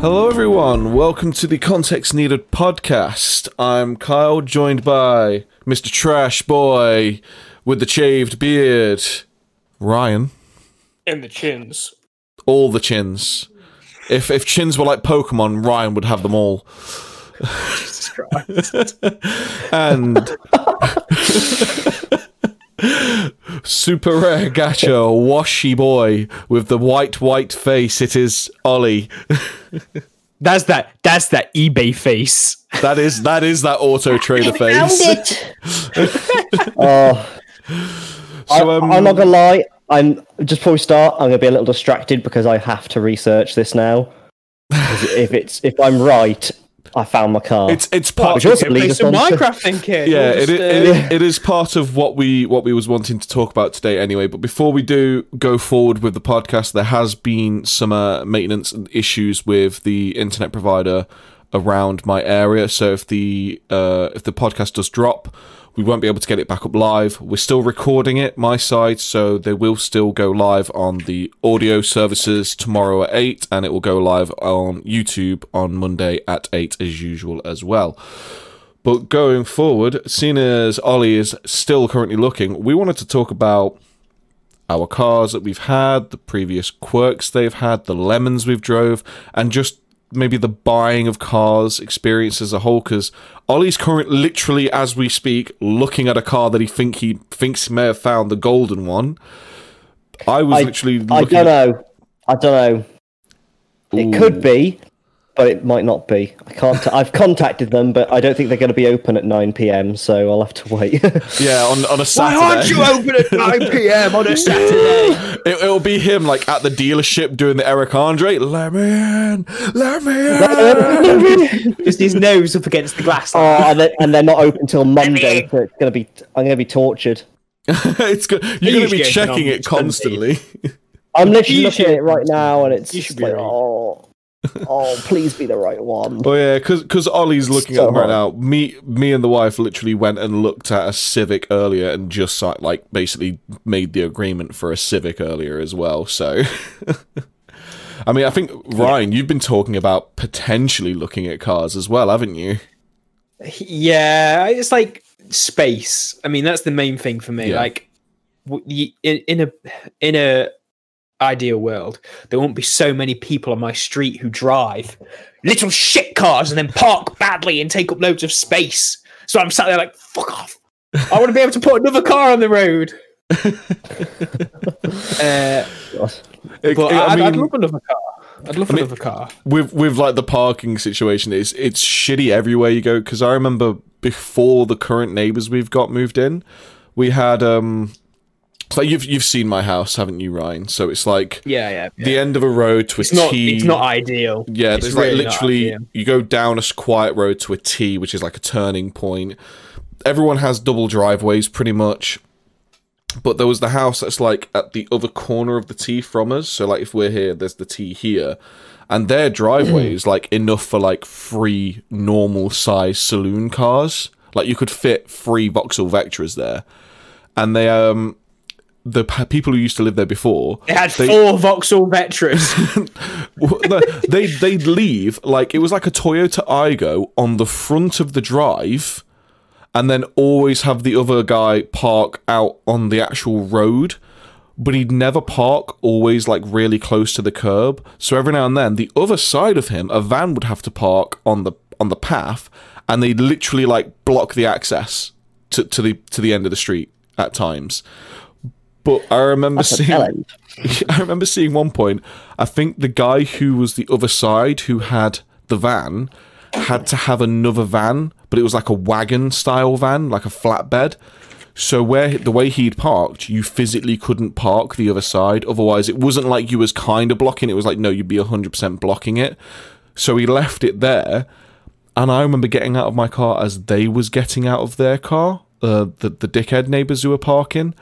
Hello, everyone. Welcome to the Context Needed podcast. I'm Kyle, joined by Mr. Trash Boy with the shaved beard, Ryan. And the chins. All the chins. If if chins were like Pokemon, Ryan would have them all. Jesus Christ. And super rare gacha washy boy with the white white face. It is Ollie. that's that that's that eBay face. That is that is that auto trader face. Oh, So, I, um, I'm not gonna lie. I'm just before we start. I'm gonna be a little distracted because I have to research this now. if it's if I'm right, I found my car. It's it's part. Also Play leads some Minecraft then, kid. yeah, We'll it, just, it, uh, it, it is part of what we what we was wanting to talk about today anyway. But before we do go forward with the podcast, there has been some uh, maintenance issues with the internet provider around my area. So if the uh, if the podcast does drop, we won't be able to get it back up live. We're still recording it my side, so they will still go live on the audio services tomorrow at eight, and it will go live on YouTube on Monday at eight as usual as well. But going forward, seeing as Ollie is still currently looking, we wanted to talk about our cars that we've had, the previous quirks they've had, the lemons we've drove, and just maybe the buying of cars experience as a whole. Because Ollie's currently, literally as we speak, looking at a car that he think he thinks he may have found the golden one. I was I, literally looking. I don't at- know. I don't know. It could be, but it might not be. I can't. I've contacted them, but I don't think they're going to be open at 9 p.m. So I'll have to wait. Yeah, on on a Saturday. Why aren't you open at 9 p.m. on a Saturday? It, it'll be him like at the dealership doing the Eric Andre. Let me in, let me in. Just his nose up against the glass. oh, and, they, and they're not open till Monday, so it's going to be. I'm going to be tortured. it's good. You're going to be checking it constantly. I'm literally You looking at should- it right now, and it's you should be like, right. oh, oh, please be the right one. oh yeah, because Ollie's looking So at them right now. Me, me and the wife literally went and looked at a Civic earlier, and just like, like basically made the agreement for a Civic earlier as well. So. I mean, I think Ryan, you've been talking about potentially looking at cars as well, haven't you? Yeah, it's like space. I mean, that's the main thing for me. Yeah. Like, in, in a in a ideal world, there won't be so many people on my street who drive little shit cars and then park badly and take up loads of space. So I'm sat there like, fuck off. I want to be able to put another car on the road. uh, It- but it- I I, would mean- love another car. I'd love mean- another car. with with like the parking situation it's it's shitty everywhere you go because i remember before the current neighbors we've got moved in we had um so you've you've seen my house haven't you ryan so it's like Yeah, yeah. yeah. the end of a road to a it's not. It's not ideal. yeah It's there's like really not literally you go down a quiet road to a t which is like a turning point everyone has double driveways pretty much but there was the house that's like at the other corner of the T from us. So like if we're here, there's the T here. And their driveway is like enough for like three normal size saloon cars. Like you could fit three Vauxhall Vectras there. And they um the p- people who used to live there before It had they- four Vauxhall Vectras. they they'd leave like it was like a Toyota Aygo on the front of the drive, and then always have the other guy park out on the actual road. But he'd never park always like really close to the curb. So every now and then, the other side of him, a van would have to park on the on the path, and they'd literally like block the access to, to the to the end of the street at times. But I remember That's seeing. I remember seeing one point. I think the guy who was the other side, who had the van, had to have another van, but it was like a wagon style van, like a flatbed. So where the way he'd parked, you physically couldn't park the other side. Otherwise, it wasn't like you was kind of blocking. It was like no, you'd be hundred percent blocking it. So he left it there, and I remember getting out of my car as they was getting out of their car. Uh, the the dickhead neighbors who were parking,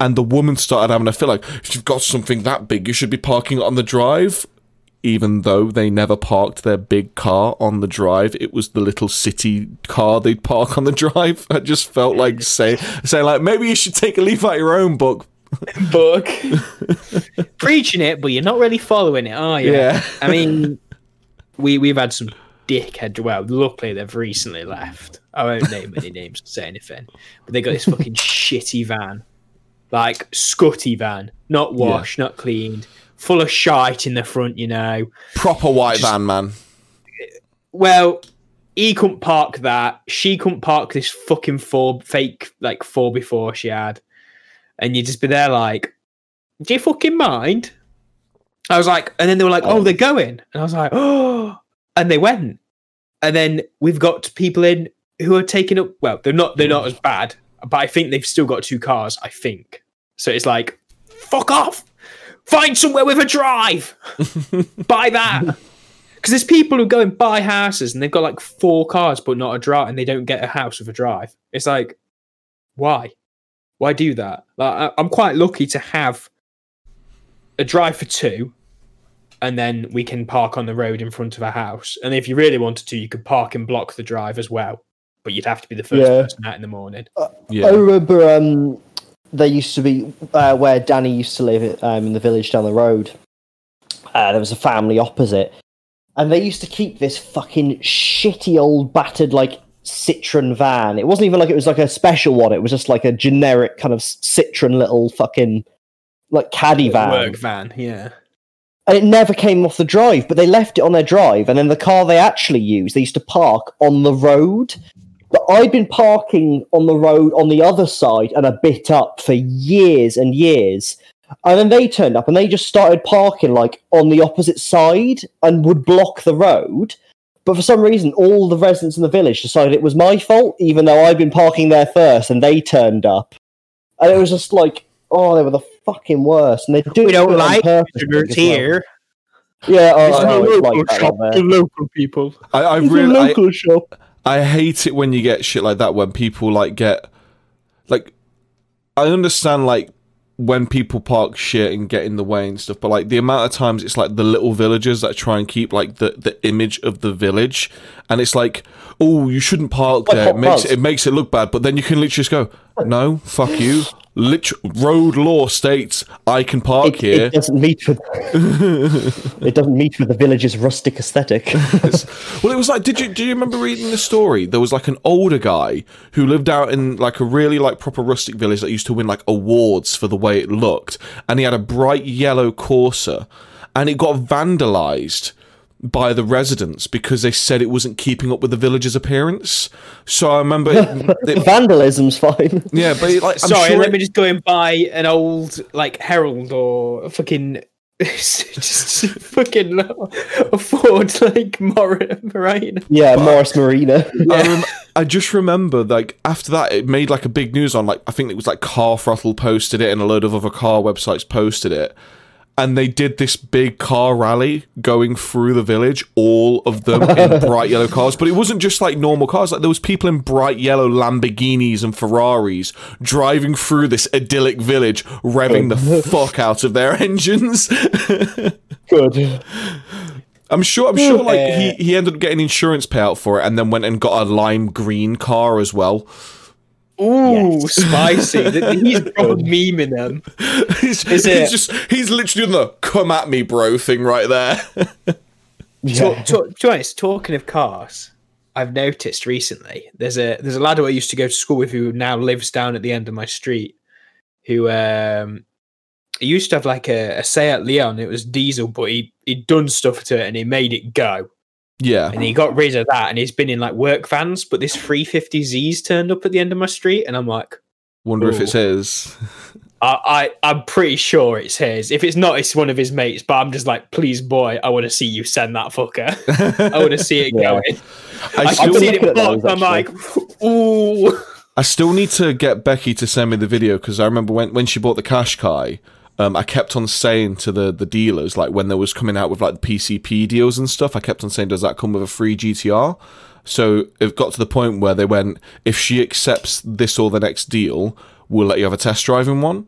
and the woman started having a feel like if you've got something that big, you should be parking it on the drive. Even though they never parked their big car on the drive, it was the little city car they'd park on the drive. I just felt like say saying like maybe you should take a leaf out your own book. book. Preaching it, but you're not really following it, are you? Yeah. I mean, we we've had some dickhead. Well, luckily they've recently left. I won't name any names or say anything, but they got this fucking shitty van, like scutty van, not washed, not cleaned, full of shite in the front. You know, Proper white van, man. well, he couldn't park that. She couldn't park this fucking four fake like four before she had, and you'd just be there like, do you fucking mind? I was like, and then they were like, oh, oh. they're going, and I was like, oh, and they went, and then we've got people in who are taking up. Well, they're not they're not mm. as bad, but I think they've still got two cars. I think so. It's like, fuck off, find somewhere with a drive, buy that. Because there's people who go and buy houses and they've got like four cars but not a drive, and they don't get a house with a drive. It's like, why? Why do that? Like, I- I'm quite lucky to have a drive for two, and then we can park on the road in front of a house. And if you really wanted to, you could park and block the drive as well. But you'd have to be the first Yeah. person out in the morning. I Yeah. remember um, there used to be uh, where Danny used to live um, in the village down the road. Uh, there was a family opposite, and they used to keep this fucking shitty old battered like Citroen van. It wasn't even like it was like a special one. It was just like a generic kind of Citroen little fucking like caddy van Work van, yeah. and it never came off the drive, but they left it on their drive, and then the car they actually used, they used to park on the road. But I'd been parking on the road on the other side and a bit up for years and years. And then they turned up and they just started parking like on the opposite side and would block the road. But for some reason, all the residents in the village decided it was my fault, even though I'd been parking there first and they turned up. And it was just like, oh, they were the fucking worst. And they do We it don't on like purpose, visitors think, well. here. Yeah, oh, It's I a local like shop out to local people. I, I It's a I, local shop. I hate it when you get shit like that when people like get like I understand like when people park shit and get in the way and stuff, but like the amount of times it's like the little villagers that try and keep like the, the image of the village and it's like, oh, you shouldn't park Like there. It makes Fuzz. it makes it look bad, but then you can literally just go, No, fuck you. Lit- road law states I can park It, here. it doesn't meet with it doesn't meet with the village's rustic aesthetic. Well, it was like, did you do you remember reading the story? There was like an older guy who lived out in like a really like proper rustic village that used to win like awards for the way it looked, and he had a bright yellow Corsa, and it got vandalized by the residents because they said it wasn't keeping up with the village's appearance. So I remember, it, it- Vandalism's fine. yeah, but it, like, I'm Sorry, sure let it- me just go and buy an old like Herald or a fucking just fucking a Ford like Mor- Marina. Yeah, Morris Marina. I, rem- I just remember like after that it made like a big news on like I think it was like Car Throttle posted it and a load of other car websites posted it and they did this big car rally going through the village all of them in bright yellow cars but it wasn't just like normal cars like there was people in bright yellow Lamborghinis and Ferraris driving through this idyllic village revving the fuck out of their engines Good. I'm sure. I'm sure. Like he, eh. he ended up getting insurance payout for it, and then went and got a lime green car as well. Ooh, Yes. spicy. Th- He's probably memeing them. he's, Is he's it- just he's literally doing the "come at me, bro" thing right there. Yeah. To, to, to be honest, talking of cars, I've noticed recently there's a there's a lad who I used to go to school with who now lives down at the end of my street. Who um he used to have like a, a Seat Leon. It was diesel, but he he'd done stuff to it and he made it go. Yeah, And he got rid of that, and he's been in like work vans. But this 350Z's turned up at the end of my street, and I'm like, wonder if Ooh. it's his. I, I I'm pretty sure it's his. If it's not, it's one of his mates. But I'm just like, please, boy, I want to see you send that fucker. I want to see it Yeah. going. I I still, can see it parked. I'm like, ooh. I still need to get Becky to send me the video because I remember when when she bought the cash Qashqai. Um, I kept on saying to the, the dealers, like when there was coming out with like the PCP deals and stuff, I kept on saying, "Does that come with a free GTR?" So it got to the point where they went, "If she accepts this or the next deal, we'll let you have a test drive in one."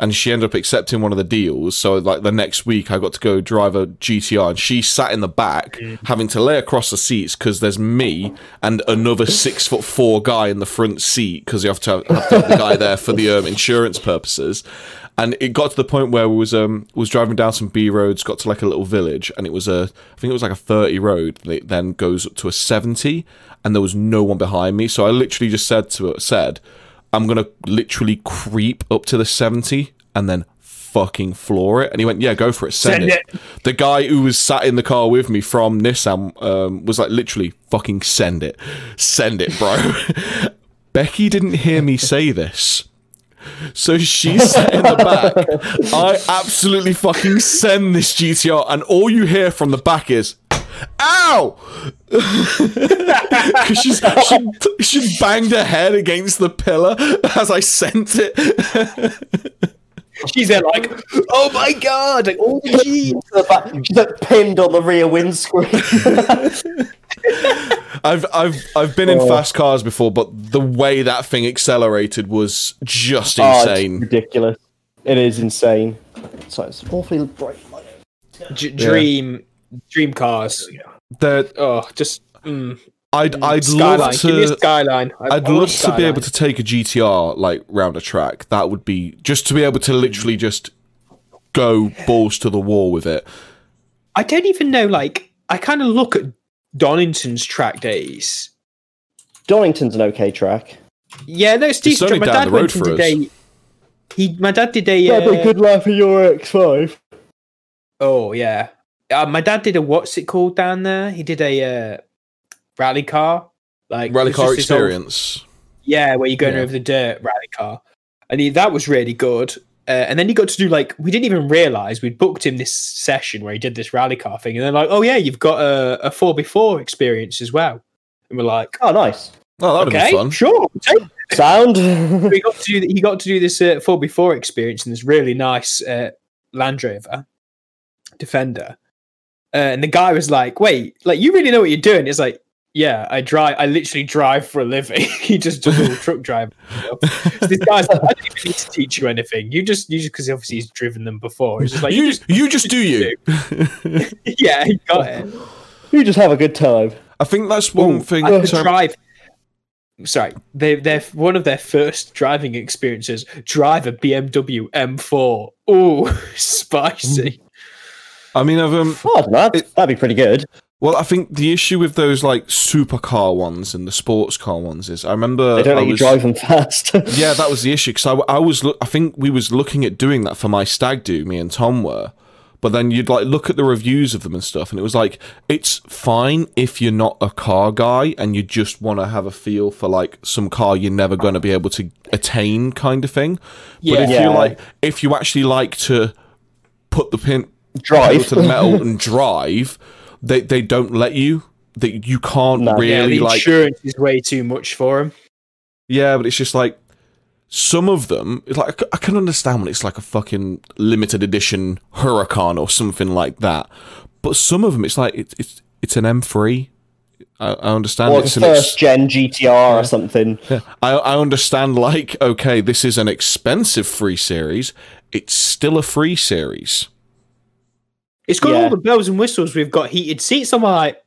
and she ended up accepting one of the deals. So like the next week, I got to go drive a GTR, and she sat in the back, having to lay across the seats because there's me and another six foot four guy in the front seat because you have to have, have to have the guy there for the um, insurance purposes. And it got to the point where we was um was driving down some B roads, got to like a little village, and it was a I think it was like a thirty road. That then goes up to a seventy, and there was no one behind me. So I literally just said to it, said, I'm gonna literally creep up to the seventy and then fucking floor it. And he went, Yeah, go for it, send, Send it. The guy who was sat in the car with me from Nissan um, was like literally fucking send it. Send it, bro. Becky didn't hear me say this. So she sat in the back. I absolutely fucking send this GTR, and all you hear from the back is, "Ow!" Because she's she, she banged her head against the pillar as I sent it. She's there like, oh my god, like, oh jeez. The back- She's like pinned on the rear windscreen. I've I've I've been in Oh. fast cars before, but the way that thing accelerated was just Oh, insane. ridiculous. It is insane. So it's awfully bright. D- dream, dream cars. That Oh, just mm, I'd I'd skyline. love Give me a to. skyline. I- I'd I want love a to be able to take a GTR like round a track. That would be just to be able to literally just go balls to the wall with it. I don't even know. Like, I kind of look at Donington's track days. Donington's an okay track. Yeah, no, it's decent. only My dad the went in for us. today. He, my dad did a. That'd be a good laugh for your X5. Oh yeah, uh, my dad did a what's it called down there? He did a uh, rally car, like Rally car just this old- experience. yeah, where you're going Yeah. over the dirt rally car, and he, that was really good. Uh, and then he got to do like we didn't even realize we'd booked him this session where he did this rally car thing, and then like, oh yeah, you've got a a four by four experience as well, and we're like, Oh, nice. Oh, that'd okay, be fun. sure, take Sound. he got to do he got to do this uh, four by four experience in this really nice uh, Land Rover Defender, uh, and the guy was like, "Wait, like you really know what you're doing?" It's like, "Yeah, I drive. I literally drive for a living." he just does all truck driving. So this guy's like, "I don't even need to teach you anything. You just, you just because obviously he's driven them before. He's just like, you, you just, you just do you. yeah, he got it. you just have a good time. I think that's one Ooh, thing. I could so- drive. Sorry, they they're one of their first driving experiences. Drive a BMW M4. Oh, spicy. I mean, I've um, Oh, I don't know. That'd, It- that'd be pretty good. Well, I think the issue with those like supercar ones and the sports car ones is I remember They don't let you drive them fast. yeah, that was the issue because I, I was look, I think we was looking at doing that for my stag do. Me and Tom were, but then you'd like look at the reviews of them and stuff, and it was like it's fine if you're not a car guy and you just want to have a feel for like some car you're never going to be able to attain kind of thing. Yeah, But if Yeah. you like, if you actually like to put the pin Drive. to the metal and drive, they they don't let you. That you can't No. yeah, really the like. insurance is way too much for him. Yeah, but it's just like some of them. It's like I can understand when it's like a fucking limited edition Huracan or something like that. But some of them, it's like it's it's it's an M3. I, I understand or the it's an first ex- gen GTR or something. Yeah. I I understand like okay, this is an expensive free series. It's still a free series. It's got Yeah. all the bells and whistles. We've got heated seats. I'm like,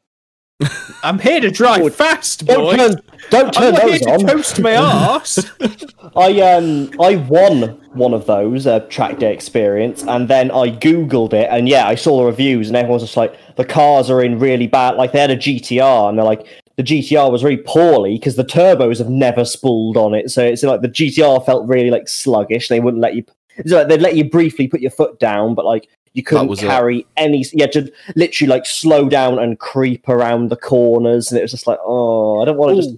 I'm here to drive fast, Don't boy. turn, don't turn not here those to on. toast my ass. I um I won one of those uh, track day experience, and then I googled it, and yeah, I saw the reviews, and everyone's just like, the cars are in really bad. Like they had a GTR, and they're like, the GTR was really poorly because the turbos have never spooled on it, so it's like the GTR felt really like sluggish. They wouldn't let you. Like they'd let you briefly put your foot down, but like you couldn't was it. carry any. You had to literally like slow down and creep around the corners, and it was just like, oh, I don't want to just.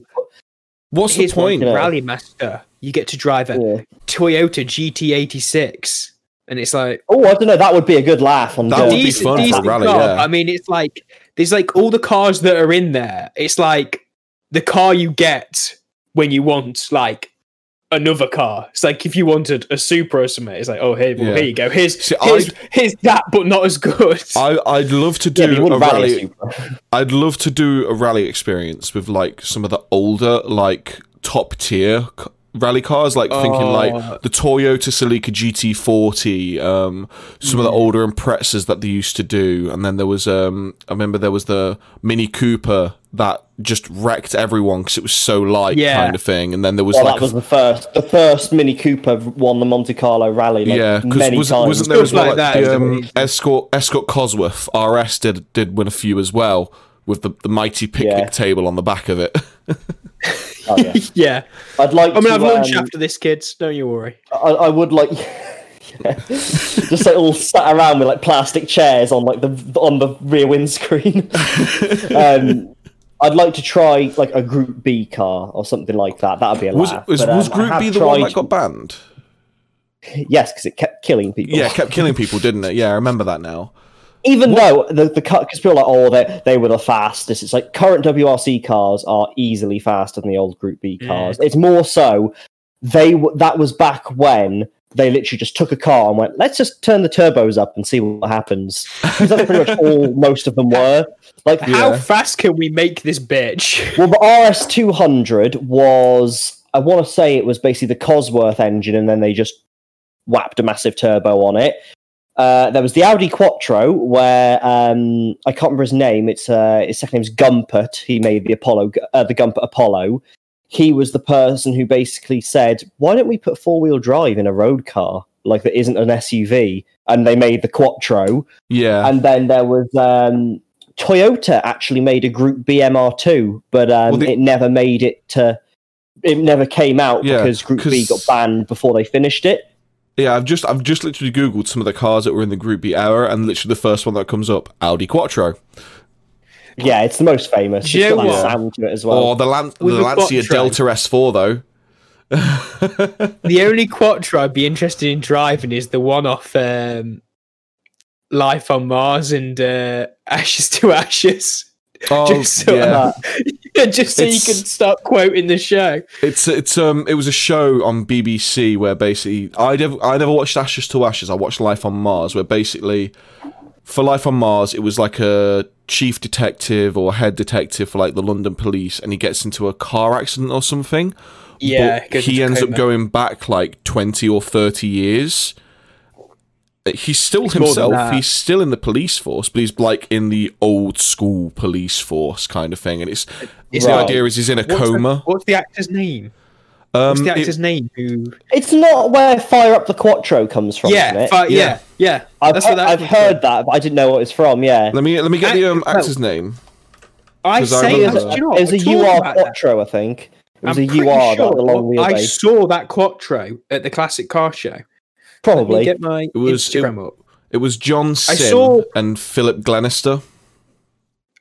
What's Here's the point? you know. Rally Master. You get to drive a Yeah. Toyota GT86, and it's like Oh, I don't know. That would be a good laugh on that. Would be fun for rally, car. yeah. I mean, it's like there's like all the cars that are in there. It's like the car you get when you want like another car. It's like if you wanted a Supra or something. It's like, oh, here, well, Yeah. here you go. Here's See, here's, here's that, but not as good. I I'd love to Yeah, do a rally a rally. Supra. I'd love to do a rally experience with like some of the older, like top tier rally cars, like thinking Oh. like the Toyota Celica GT40, um, some of the older Imprezas that they used to do, and then there was um, I remember there was the Mini Cooper that just wrecked everyone because it was so light, Yeah. kind of thing, and then there was Well, like that was the first. The first Mini Cooper won the Monte Carlo Rally. Like, yeah, because was, wasn't there as Stuff well like like, that the um. Escort Escort Cosworth RS did did win a few as well with the, the mighty picnic Yeah. table on the back of it. Oh, yeah. yeah. I'd like. I'm gonna to, have lunch um, after this, kids. Don't you worry. I, I would like. yeah. Just like all sat around with like plastic chairs on like the on the rear windscreen. um, I'd like to try like a Group B car or something like that. That'd be a was laugh. was, But, um, was Group B the one that got banned? Yes, because it kept killing people. Yeah, it kept killing people, didn't it? Yeah, I remember that now. Even though the the because people are like, oh, they they were the fastest. It's like current WRC cars are easily faster than the old Group B mm. cars. It's more so they that was back when they literally just took a car and went, let's just turn the turbos up and see what happens. 'Cause that's pretty much all most of them were. Like How Yeah. fast can we make this bitch? well, the RS two hundred was I want to say it was basically the Cosworth engine, and then they just whapped a massive turbo on it. Uh, there was the Audi Quattro, where um, I can't remember his name. It's uh, his second name's Gumpert. He made the Apollo, uh, the Gumpert Apollo. He was the person who basically said, "Why don't we put four wheel drive in a road car like that isn't an SUV?" And they made the Quattro. Yeah, And then there was um, Toyota actually made a Group B MR2, but um, Well, the- it never made it to. It never came out Yeah, because Group B got banned before they finished it. Yeah. I've just I've just literally googled some of the cars that were in the Group B era, and literally the first one that comes up, Audi Quattro, Yeah, it's the most famous. Do you It's got know that what? sound to it as well. or the Lan- the the Lancia Quattro. Delta S4 though. the only Quattro I'd be interested in driving is the one off um, Life on Mars and uh, Ashes to Ashes. Oh, Just so- yeah. Just so you can start quoting the show. It's it's um it was a show on BBC where basically I never I never watched Ashes to Ashes. I watched Life on Mars, where basically for Life on Mars it was like a chief detective or head detective for like the London police, and he gets into a car accident or something. Yeah, but he ends up going back like twenty or thirty years. He's still more himself. He's still in the police force, but he's like in the old school police force kind of thing. And it's, Is the Right. idea is he's in a What's coma. The, what's the actor's name? Um, What's the it- actor's name? Who? It's not where Fire Up the Quattro comes from, isn't Yeah, it? fi- Yeah. yeah, yeah. I've, That's what I've comes heard that, but I didn't know what it's from. Yeah, Let me let me get I- the um, well- actor's name. I say, remember do that. you know it was what? a UR about that. Quattro, I think. It was I'm a UR, sure that, the long I saw that Quattro at the classic car show. Let me Probably. get my It was- Instagram up. It was John Simm saw- and Philip Glenister.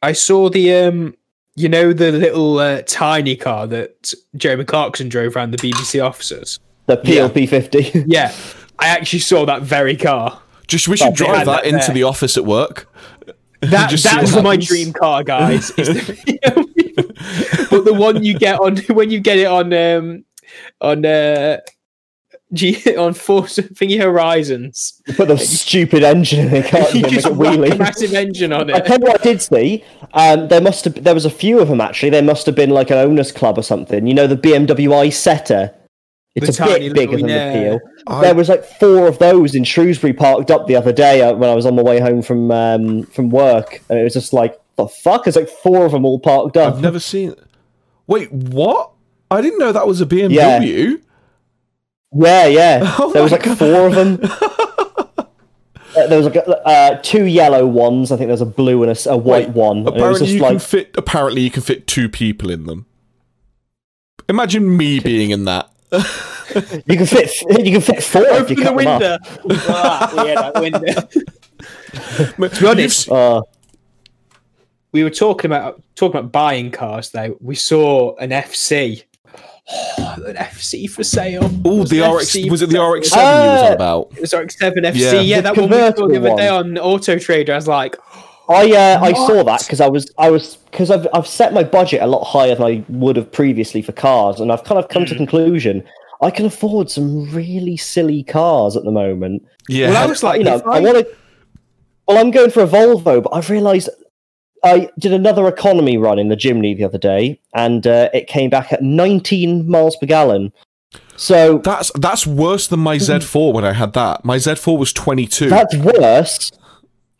I saw the um, you know, the little uh, tiny car that Jeremy Clarkson drove around the BBC offices. The Peel P50. Yeah, I actually saw that very car. Just we should drive that that into the office at work. That Just see that's my dream car, guys. the- but the one you get on when you get it on um on uh G on Forza Thingy Horizons. You put the stupid engine in it, can't you? You Make just it a wheelie. massive engine on I it. tell you what I did see. Um, there must have there was a few of them actually. There must have been like an owners club or something. You know the BMW i7. It's The a bit bigger than yeah. the Peel. I- There was like four of those in Shrewsbury parked up the other day uh, when I was on my way home from um, from work, and it was just like the fuck. There's like four of them all parked up. I've never seen. Wait, what? I didn't know that was a BMW. Yeah, yeah. Oh there was like God. four of them. Uh, there was like uh, two yellow ones. I think there was a blue and a white Wait, one. And it was Apparently, you like can fit. Apparently, you can fit two people in them. Imagine me being in that. you can fit you can fit four if you Open the cut them up. window. Ah, yeah, that window. to be honest- Uh, we were talking about talking about buying cars though. We saw an FC. An FC for sale. Oh, the RX FC was it the. RX seven you was on Uh, about? It was RX-7 FC. Yeah. Yeah, The that one we saw the convertible other day on Auto Trader. I was like, I uh, I saw that because I was I was because I've I've set my budget a lot higher than I would have previously for cars, and I've kind of come to the conclusion I can afford some really silly cars at the moment. Yeah, well, I was like, you know, I I- want to. Well, I'm going for a Volvo, but I've realised I did another economy run in the Jimny the other day, and uh, it came back at 19 miles per gallon. So That's that's worse than my Z4 when I had that. My Z4 was 22. that's worse.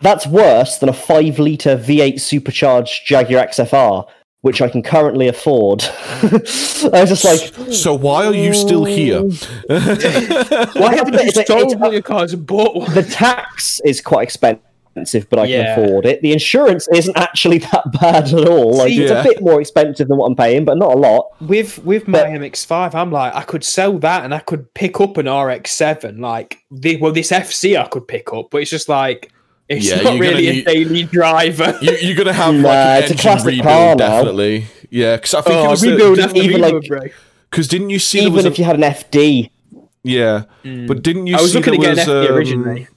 That's worse than a five liter V8 supercharged Jaguar XFR, which I can currently afford. I was just like, so why are you still here? Why haven't you sold it's a- one of your cars and bought one? the tax is quite expensive, but I Yeah. can afford it. The insurance isn't actually that bad at all. Like See- it's Yeah. a bit more expensive than what I'm paying, but not a lot. With with my But- MX5, I'm like, I could sell that and I could pick up an RX7. Like, the, well, this FC I could pick up, but it's just like it's Yeah, not you're gonna really a daily driver. You, you're gonna have Nah, like it's a an engine classic rebuild, car now. definitely. Yeah, because I think it oh, was the- rebuild didn't- even, rebuild, like- bro. Because didn't you see there Even was if a, you had an FD, yeah, but didn't you I was see looking there to get an FD um, originally.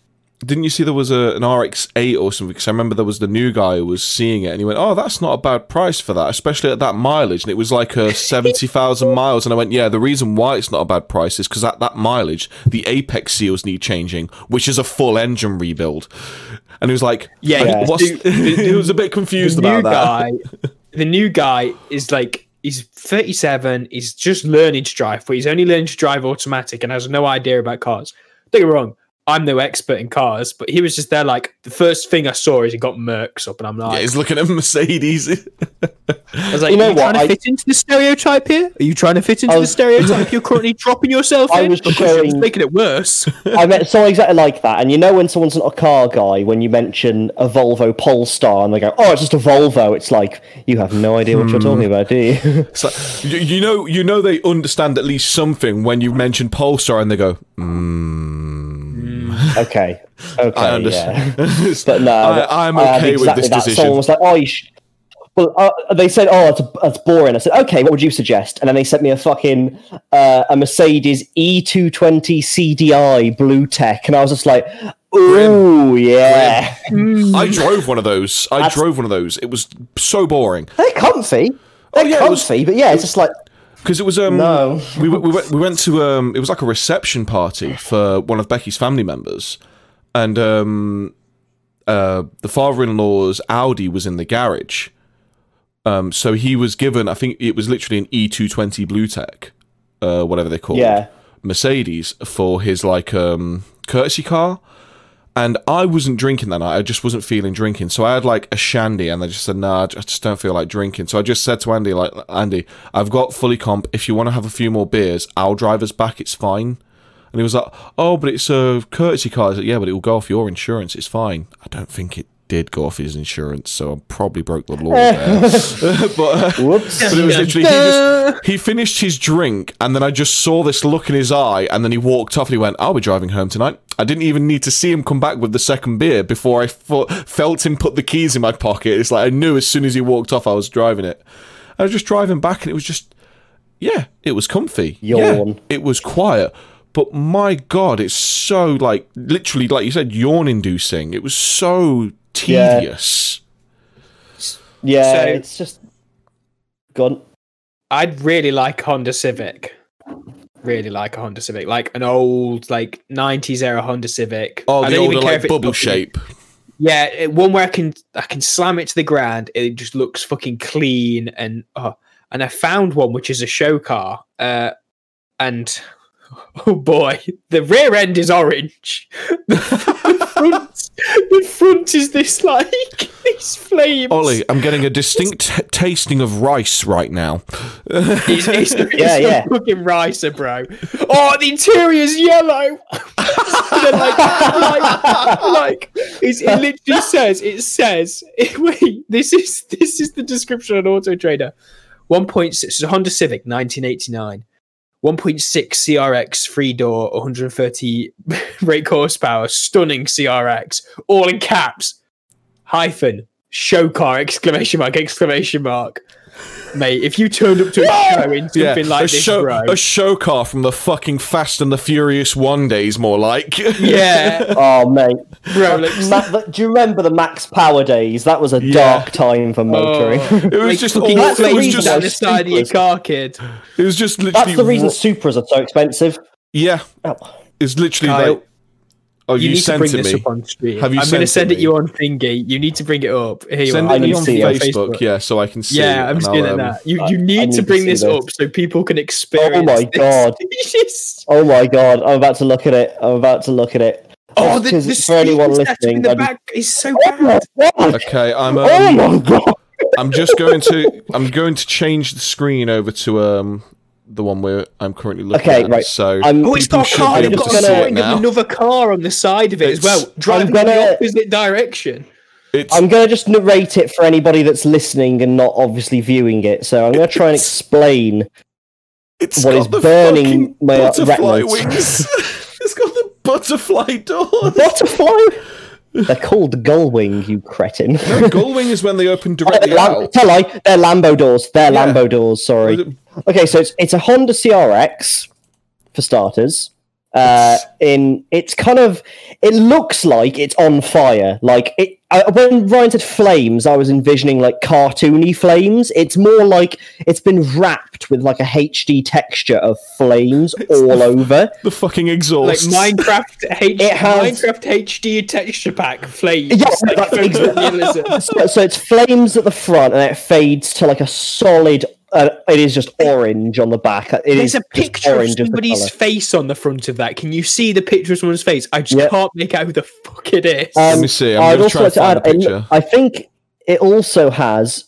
Didn't you see there was a, an RX8 or something? Because I remember there was the new guy who was seeing it and he went, "Oh, that's not a bad price for that, especially at that mileage." And it was like a seventy thousand miles. And I went, "Yeah, the reason why it's not a bad price is because at that mileage, the apex seals need changing, which is a full engine rebuild." And he was like, Yeah, Yeah. what's- he was a bit confused the new about that. guy, the new guy is like he's 37. He's just learning to drive, but he's only learning to drive automatic and has no idea about cars. Don't get me wrong. I'm no expert in cars, but he was just there. Like the first thing I saw is he got Mercs up, and I'm like, Yeah, like, he's looking at Mercedes. I was like, You know are you what, trying to I- fit into the stereotype here? Are you trying to fit into I the stereotype you're currently dropping yourself I in? was Because you're showing- making it worse. I met someone exactly like that. And you know when someone's not a car guy, when you mention a Volvo Polestar and they go, "Oh, it's just a Volvo," it's like you have no idea what you're talking about, do you? It's like, you, you know, you know they understand at least something when you mention Polestar and they go, mm, okay, okay, I yeah. But no, I, I'm I had okay with this that. decision. Someone was like, "Oh, you sh-. well, uh, they said, "Oh, that's, that's boring." I said, "Okay, what would you suggest?" And then they sent me a fucking uh, a Mercedes E220 CDI Blue Tech, and I was just like, "Ooh, yeah, I drove one of those. I That's- drove one of those. It was so boring they're comfy." They're yeah, it was- comfy, but yeah, it's just like because it was um No. we, we went we went to um it was like a reception party for one of Becky's family members and um uh the father-in-law's Audi was in the garage um so he was given I think it was literally an E220 Blue Tech uh whatever they call it yeah. Mercedes for his like um courtesy car. And I wasn't drinking that night. I just wasn't feeling drinking. So I had like a shandy and I just said, nah, I just don't feel like drinking. So I just said to Andy, like, Andy, I've got fully comp. If you want to have a few more beers, I'll drive us back. It's fine. And he was like, oh, but it's a courtesy car. I said, yeah, but it will go off your insurance. It's fine. I don't think it did go off his insurance. So I probably broke the law there. but, uh, Whoops. but it was literally he just he finished his drink and then I just saw this look in his eye and then he walked off and he went, "I'll be driving home tonight." I didn't even need to see him come back with the second beer before I fo- felt him put the keys in my pocket. It's like I knew as soon as he walked off I was driving it. I was just driving back and it was just yeah, it was comfy. Yeah, Yawn. it was quiet. But my god, it's so like literally like you said yawn inducing. It was so Yeah. Tedious. Yeah, So- it's just gone. I'd really like Honda Civic. Really like a Honda Civic, like an old, like '90s era Honda Civic. Oh, I the don't older like bubble ugly. shape. Yeah, it- one where I can I can slam it to the ground. It just looks fucking clean and oh, and I found one which is a show car. Uh, and oh boy, the rear end is orange. the front, the front is this like these flames. Ollie, I'm getting a distinct t- tasting of rice right now. It's, it's, it's Yeah, some yeah. fucking ricer, eh, bro. Oh, the interior's yellow. Like, like, like it's, it literally says, it says, wait, this is this is the description on Auto Trader. 1.6, it's a Honda Civic, 1989. 1.6 CRX, three door, 130 brake horsepower, stunning CRX, all in caps. Hyphen, show car, exclamation mark, exclamation mark. Mate, if you turned up to a show in something like a this, show, bro. a show car from the fucking Fast and the Furious One days, more like. yeah, Oh, mate. bro. Ma- the- do you remember the Max Power days? That was a Yeah. dark time for motoring. oh, It was like just fucking all- That's the flames reason down the side of your car, kid. it was just literally. That's the reason ro- Supras are so expensive. yeah, Oh. it's literally Kyle. Like. Oh, you, you, need to bring it this me. up on stream. Have you I'm going to send it it you on thingy. You need to bring it up. Here you Send are. it me on to see. Facebook, yeah, so I can see. Yeah, I'm and just I'll, doing um, that. You you need need to to bring see this this. up so people can experience. Oh my. God. Yes. Oh my god, I'm about to look at it. I'm about to look at it. Oh, the, 'Cause the for anyone screen setup in the I'm- back is so Oh bad. god! Okay, I'm. Um, Oh Um, my god! I'm just going to. I'm going to change the screen over to um the one where I'm currently looking Okay, at. right. So I'm, Oh, it's People got car. be They've able got to a see it now. another car on the side of it as well, driving in gonna- the opposite direction. it's. I'm going to just narrate it for anybody that's listening and not obviously viewing it. So I'm going to try and explain. It's what got is the burning my, butterfly retinas. wings. it's got the butterfly doors. Butterfly? They're called gullwing, you cretin. Gull wing is when they open directly Lam- out. tell I, they're Lambo doors. They're Yeah. Lambo doors. Sorry. Okay, so it's it's a Honda CRX for starters. Uh, in it's kind of it looks like it's on fire. Like it I, when Ryan said flames, I was envisioning like cartoony flames. It's more like it's been wrapped with like a HD texture of flames all over. The fucking Like exhaust. Minecraft H- It has- Minecraft HD texture pack flames. Yeah, like that's photorealism. So, so it's flames at the front, and it fades to like a solid. Uh, it is just orange on the back. It is There's a picture of orange somebody's face on the front of that. Can you see the picture of someone's face? I just Yep. can't make out who the fuck it is. Let me see, I'm I'd gonna also try like to add. find a it- picture. I think it also has.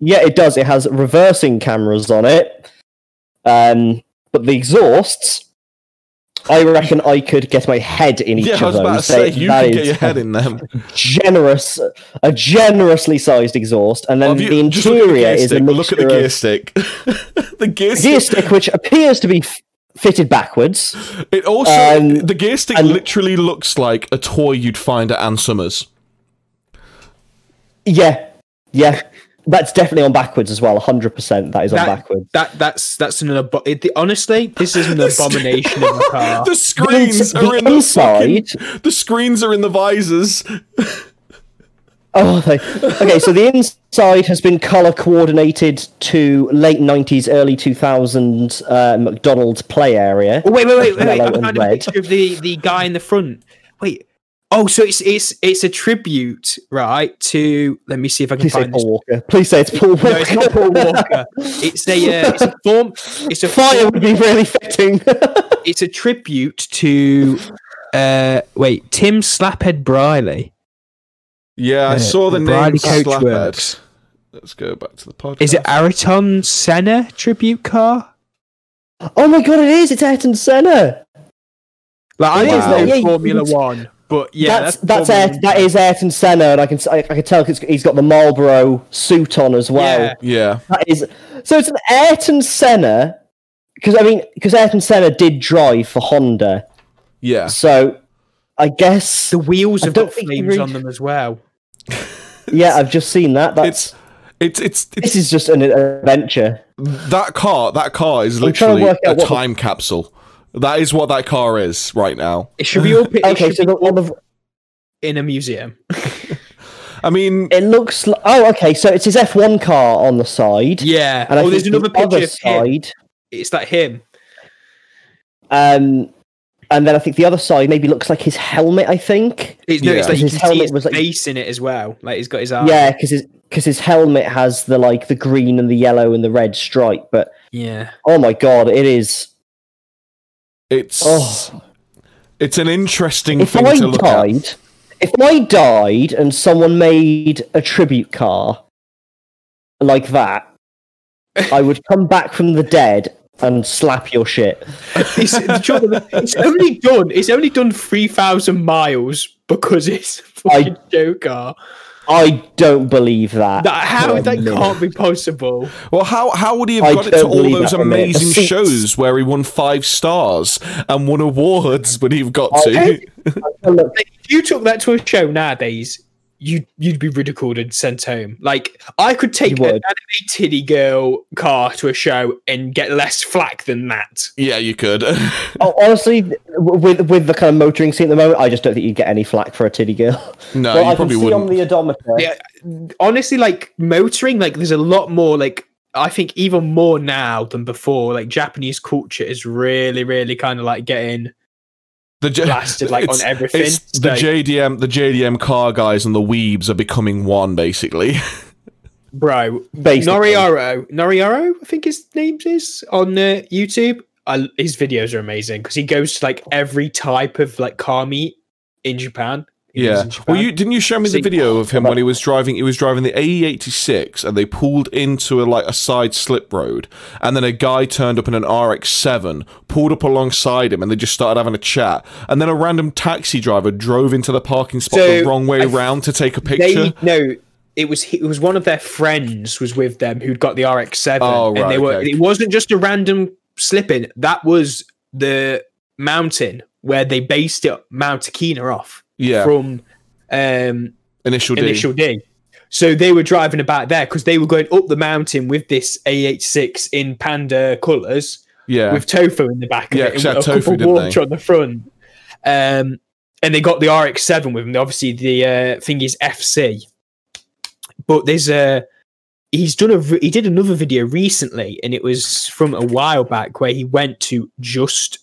Yeah, it does. It has reversing cameras on it. Um, but the exhausts, I reckon I could get my head in each yeah, I of was about to those. say you can get your head in them. Generous, a generously sized exhaust, and then Have you- the look at the interior is a Look at the gear stick. the gear gear stick. stick, which appears to be f- fitted backwards. It also Um, the gear stick and- literally looks like a toy you'd find at Ann Summers. Yeah, yeah, that's definitely on backwards as well. hundred percent, that is on That- backwards. that that's that's an abo- it, honestly, this is an abomination of a car. The screens the are in the inside- fucking, The screens are in the visors. Oh, they, okay. So the inside has been color coordinated to late '90s, early 2000s uh, McDonald's play area. Oh, wait, wait, wait, wait! wait. Yellow I and found a picture of the the guy in the front. Wait. Oh, so it's it's it's a tribute, right? To let me see if I can Please say find this. Paul Walker. Please say it's Paul Walker. No, it's not Paul Walker. It's a uh, it's a form. It's a Fire would be really fitting. It's a tribute to. Uh, wait, Tim Slaphead Briley. Yeah, I Yeah, saw the name Coach Slaphead. Works. Let's go back to the podcast. Is it Ayrton Senna tribute car? oh my god, it is. It's Ayrton Senna. Like I It don't know yeah, you- Formula One, but yeah, that's that's, that's, Ayrton, that is Ayrton Senna, and I can I, I can tell because he's got the Marlboro suit on as well. Yeah. Yeah, That is so. It's an Ayrton Senna because I mean because Ayrton Senna did drive for Honda, yeah. so I guess The wheels I have don't got think flames read- on them as well. yeah, I've just seen that. That's It's it's it's, this is just an adventure. that car. That car is I'm literally a out what the- time capsule. That is what that car is right now. It should be up. It Okay, so be the, on the, in a museum. I mean, it looks. Like, oh, okay. So it's his F1 car on the side. Yeah. And I oh, there's think another the other picture of him. side. It's that him. Um, and then I think the other side maybe looks like his helmet. I think. It's, no, it's like His helmet his was like- face in it as well. Like he's got his eye. Yeah, because his because his helmet has the like the green and the yellow and the red stripe. But Yeah. oh my god, it is. It's Oh. it's an interesting If thing I to look at. if I died and someone made a tribute car like that, I would come back from the dead and slap your shit. It's, the trouble is, it's only done. It's only done three thousand miles because it's a fucking show car. I don't believe that. That how that minute. can't be possible. Well, how how would he have I got it to all those that for a minute. The amazing shows where he won five stars and won awards when he have got to? Okay. Look, If you took that to a show nowadays, you'd you'd be ridiculed and sent home. Like I could take You an would. anime titty girl car to a show and get less flack than that. yeah, you could. oh, honestly, with with the kind of motoring scene at the moment, I just don't think you'd get any flack for a titty girl. no, well, you I can probably see wouldn't. on the odometer. Yeah, honestly, like motoring, like there's a lot more. Like I think even more now than before. Like Japanese culture is really, really kind of like getting The J- blasted like on everything. It's the JDM, the JDM car guys and the weebs are becoming one, basically. bro. Basically. Noriyaro, Noriyaro, I think his name is on uh, YouTube. I, his videos are amazing because he goes to like every type of like car meet in Japan. Yeah. Well, you didn't you show me the video of him when he was driving? He was driving the AE86, and they pulled into a like a side slip road, and then a guy turned up in an RX7, pulled up alongside him, and they just started having a chat. And then a random taxi driver drove into the parking spot So, the wrong way I- around to take a picture. They no, it was it was one of their friends was with them who'd got the RX-7, Oh, and right, they were. okay. It wasn't just a random slipping. That was the mountain where they based it Mount Akina off yeah, from um, initial D. Initial D. So they were driving about there because they were going up the mountain with this AE86 in panda colours yeah, with tofu in the back of Yeah, it, a tofu, didn't water they? on the front. Um, and they got the RX-7 with them. Obviously, the uh, thing is FC. But there's a he's done a he did another video recently, and it was from a while back where he went to just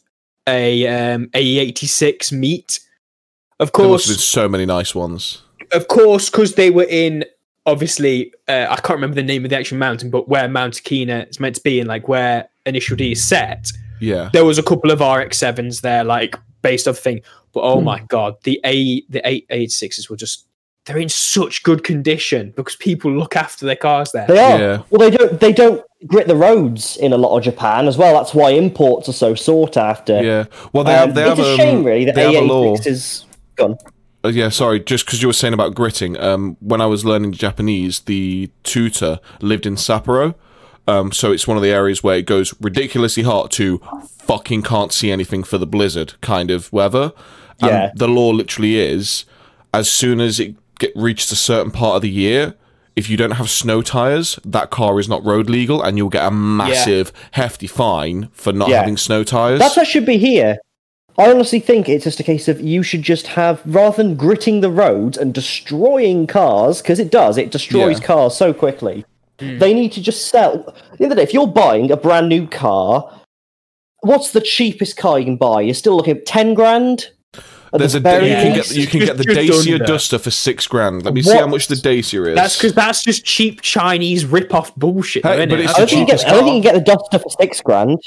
a um, A86 meet. Of there must have been course, so many nice ones. of course, because they were in obviously uh, I can't remember the name of the actual mountain, but where Mount Akina is meant to be, and like where Initial D is set Yeah, there was a couple of RX sevens there, like based off the thing. But oh my god, the A the eight eight sixes were just they're in such good condition because people look after their cars there. They are. Yeah. Well, they don't. They don't grit the roads in a lot of Japan as well. That's why imports are so sought after. yeah. Well, they Um, have. They have it's a um, shame, really, that they have a law. A86 is gone. Uh, yeah, sorry, just because you were saying about gritting. Um, when I was learning Japanese, the tutor lived in Sapporo. Um, so it's one of the areas where it goes ridiculously hot to fucking can't see anything for the blizzard kind of weather. And Yeah. the law literally is as soon as it get, reaches a certain part of the year, if you don't have snow tires, that car is not road legal, and you'll get a massive, hefty fine for not Yeah. having snow tires. That's what should be here. I honestly think it's just a case of you should just have rather than gritting the roads and destroying cars because it does. It destroys Yeah. cars so quickly. Hmm. They need to just sell. At the end of the day, if you're buying a brand new car, what's the cheapest car you can buy? You're still looking at ten grand. There's the a you can get you can get the Dacia. Duster for six grand. Let me see how much the Dacia is. That's because that's just cheap Chinese rip-off bullshit. Hey, though, but innit? it's I don't think you get. I think you can get the Duster for six grand.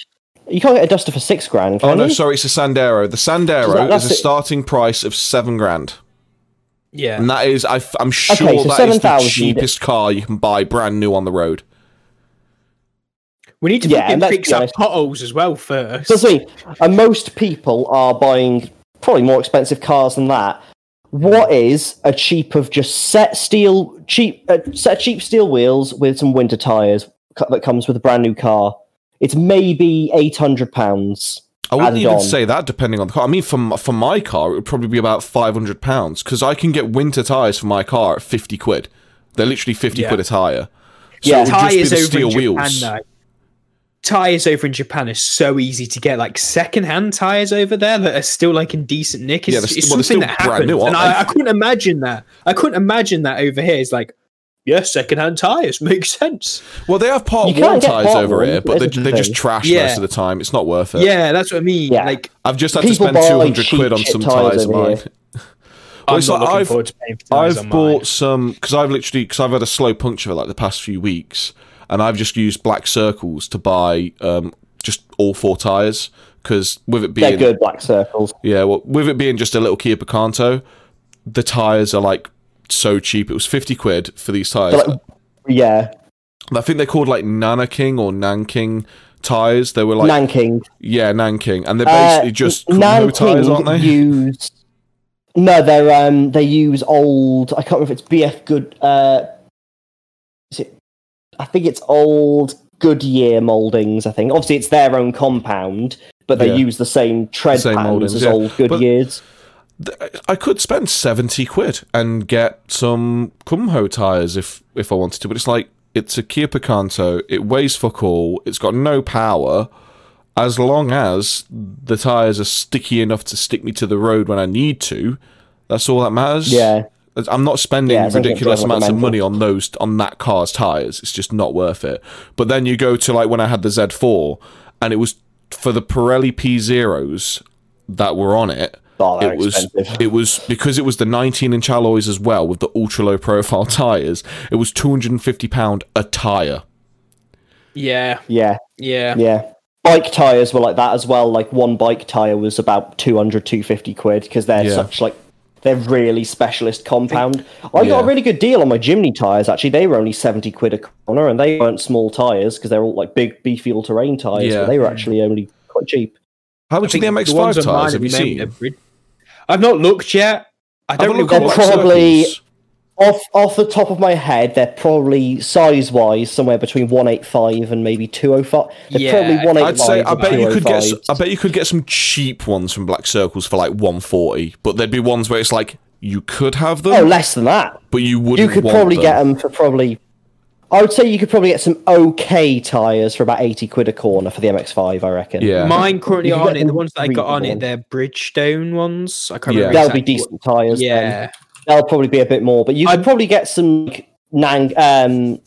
You can't get a Duster for six grand. Oh, can Oh no, you? sorry, it's a Sandero. The Sandero that's is a it. starting price of seven grand, yeah. and that is I, am sure so that is the 7,000. cheapest car you can buy brand new on the road. We need to Yeah, fucking and fix up our potholes as well first. So see, and most people are buying probably more expensive cars than that. What is a cheap of just set steel cheap a set of cheap steel wheels with some winter tires that comes with a brand new car? It's maybe eight hundred pounds. I wouldn't even on. say that, depending on the car. I mean, for for my car, it would probably be about five hundred pounds because I can get winter tires for my car at fifty quid. They're literally fifty Yeah. quid a tire. So Yeah. it would tires over steel in wheels. Japan though. Tires over in Japan are so easy to get, like second-hand tires over there that are still like in decent nick. It's, Yeah, they're it's well, something still that happens, new, and I. I couldn't imagine that. I couldn't imagine that over here. It's like, yeah, second-hand tires makes sense. Well, they have part You worn tires part over worn, here, but they, they just trash Yeah. most of the time. It's not worth it. Yeah, that's what I mean. Yeah. Like, I've just had to spend two hundred cheap quid on some tyres tires of mine. here. I'm it's not like looking I've- forward to paying for tires I've on bought mine. some because I've literally because I've had a slow puncture for like the past few weeks, and I've just used black circles to buy um, just all four tires because with it being They're being good black circles. yeah, well, with it being just a little Kia Picanto, the tires are like so cheap. It was fifty quid for these tires. Like- Yeah, I think they're called like Nana King or Nanking tires. They were like Nanking. yeah, Nanking, and they're Uh, basically just no tires, aren't they? Use no, they're um they use old. I can't remember if it's BF Good. Uh, is it? I think it's old Goodyear moldings. I think obviously it's their own compound, but they Yeah. use the same tread Same patterns mouldings, as yeah. old But- Goodyears. I could spend seventy quid and get some Kumho tires if if I wanted to, but it's like it's a Kia Picanto. It weighs fuck all. It's got no power. As long as the tires are sticky enough to stick me to the road when I need to, that's all that matters. yeah, I'm not spending Yeah, as long as it ridiculous drives like a amounts of money on those on that car's tires. It's just not worth it. But then you go to like when I had the Z4, and it was for the Pirelli P zeros that were on it. They're it was expensive. it was because it was the 19 inch alloys as well with the ultra low profile tires. It was 250 pound a tire. Yeah, Yeah, yeah. yeah. Bike tires were like that as well. Like one bike tire was about 200, 250 quid because they're Yeah. such like they're really specialist compound. I Yeah. got a really good deal on my Jimny tires. Actually, they were only 70 quid a corner, and they weren't small tires because they're all like big beefy all terrain tires. Yeah. But they were actually only quite cheap. How much are the ones MX5 on tires? Have you at the moment seen? are brid- I've not looked yet. I don't look They're probably- Circles. Off off the top of my head, they're probably size wise somewhere between 185 and maybe 205. They're Yeah, probably 185. I'd say I bet you could get 205s. I bet you could get some cheap ones from Black Circles for like 140, but there'd be ones where it's like you could have them, Oh, less than that. but you wouldn't. You could probably them. get them for probably. I would say you could probably get some okay tires for about 80 quid a corner for the MX5, I reckon. Yeah. Mine currently You can on it. The ones that I got on it, they're Bridgestone ones. I can't Yeah. remember. They'll be decent tires. what- then. Yeah, They'll probably be a bit more, but you could I'd- probably get some like, Nang, um,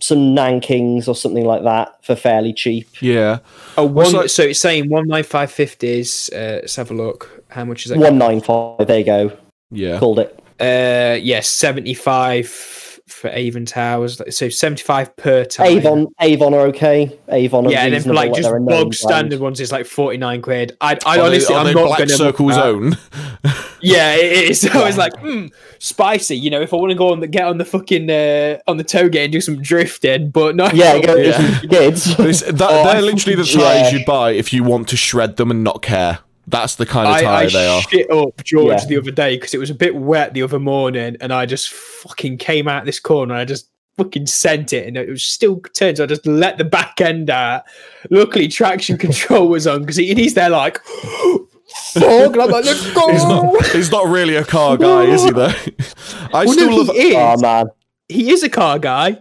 some Nankings or something like that for fairly cheap. Yeah, Oh, one. like- so it's saying one nine five fifties. Uh, let's have a look. How much is that? 195, there you go. yeah. Called it. Uh, yes, seventy five for Avon tires. So seventy five per tire. Avon, Avon are okay. Avon are Yeah, and then for like just they're a known bog brand. standard ones, it's like forty nine quid. I, I Are honestly, they, are I'm they not Black gonna. Circle's uh, own? Yeah, it is. I was like, hmm, spicy. You know, if I want to go on the get on the fucking uh, on the touge and do some drifting, but no. Yeah, go Yeah. kids. That- Oh, they're literally the fucking- tires yeah. you buy if you want to shred them and not care. That's the kind of I, tire I they are. I shit up George Yeah. the other day because it was a bit wet the other morning, and I just fucking came out this corner. And I just fucking sent it, and it was still turned. So I just let the back end out. Luckily, traction control was on because he, he's there like, fuck. And I'm like, let's go. He's not. He's not really a car guy, is he? Though. I Well, still no, love. he is. Oh man, he is a car guy.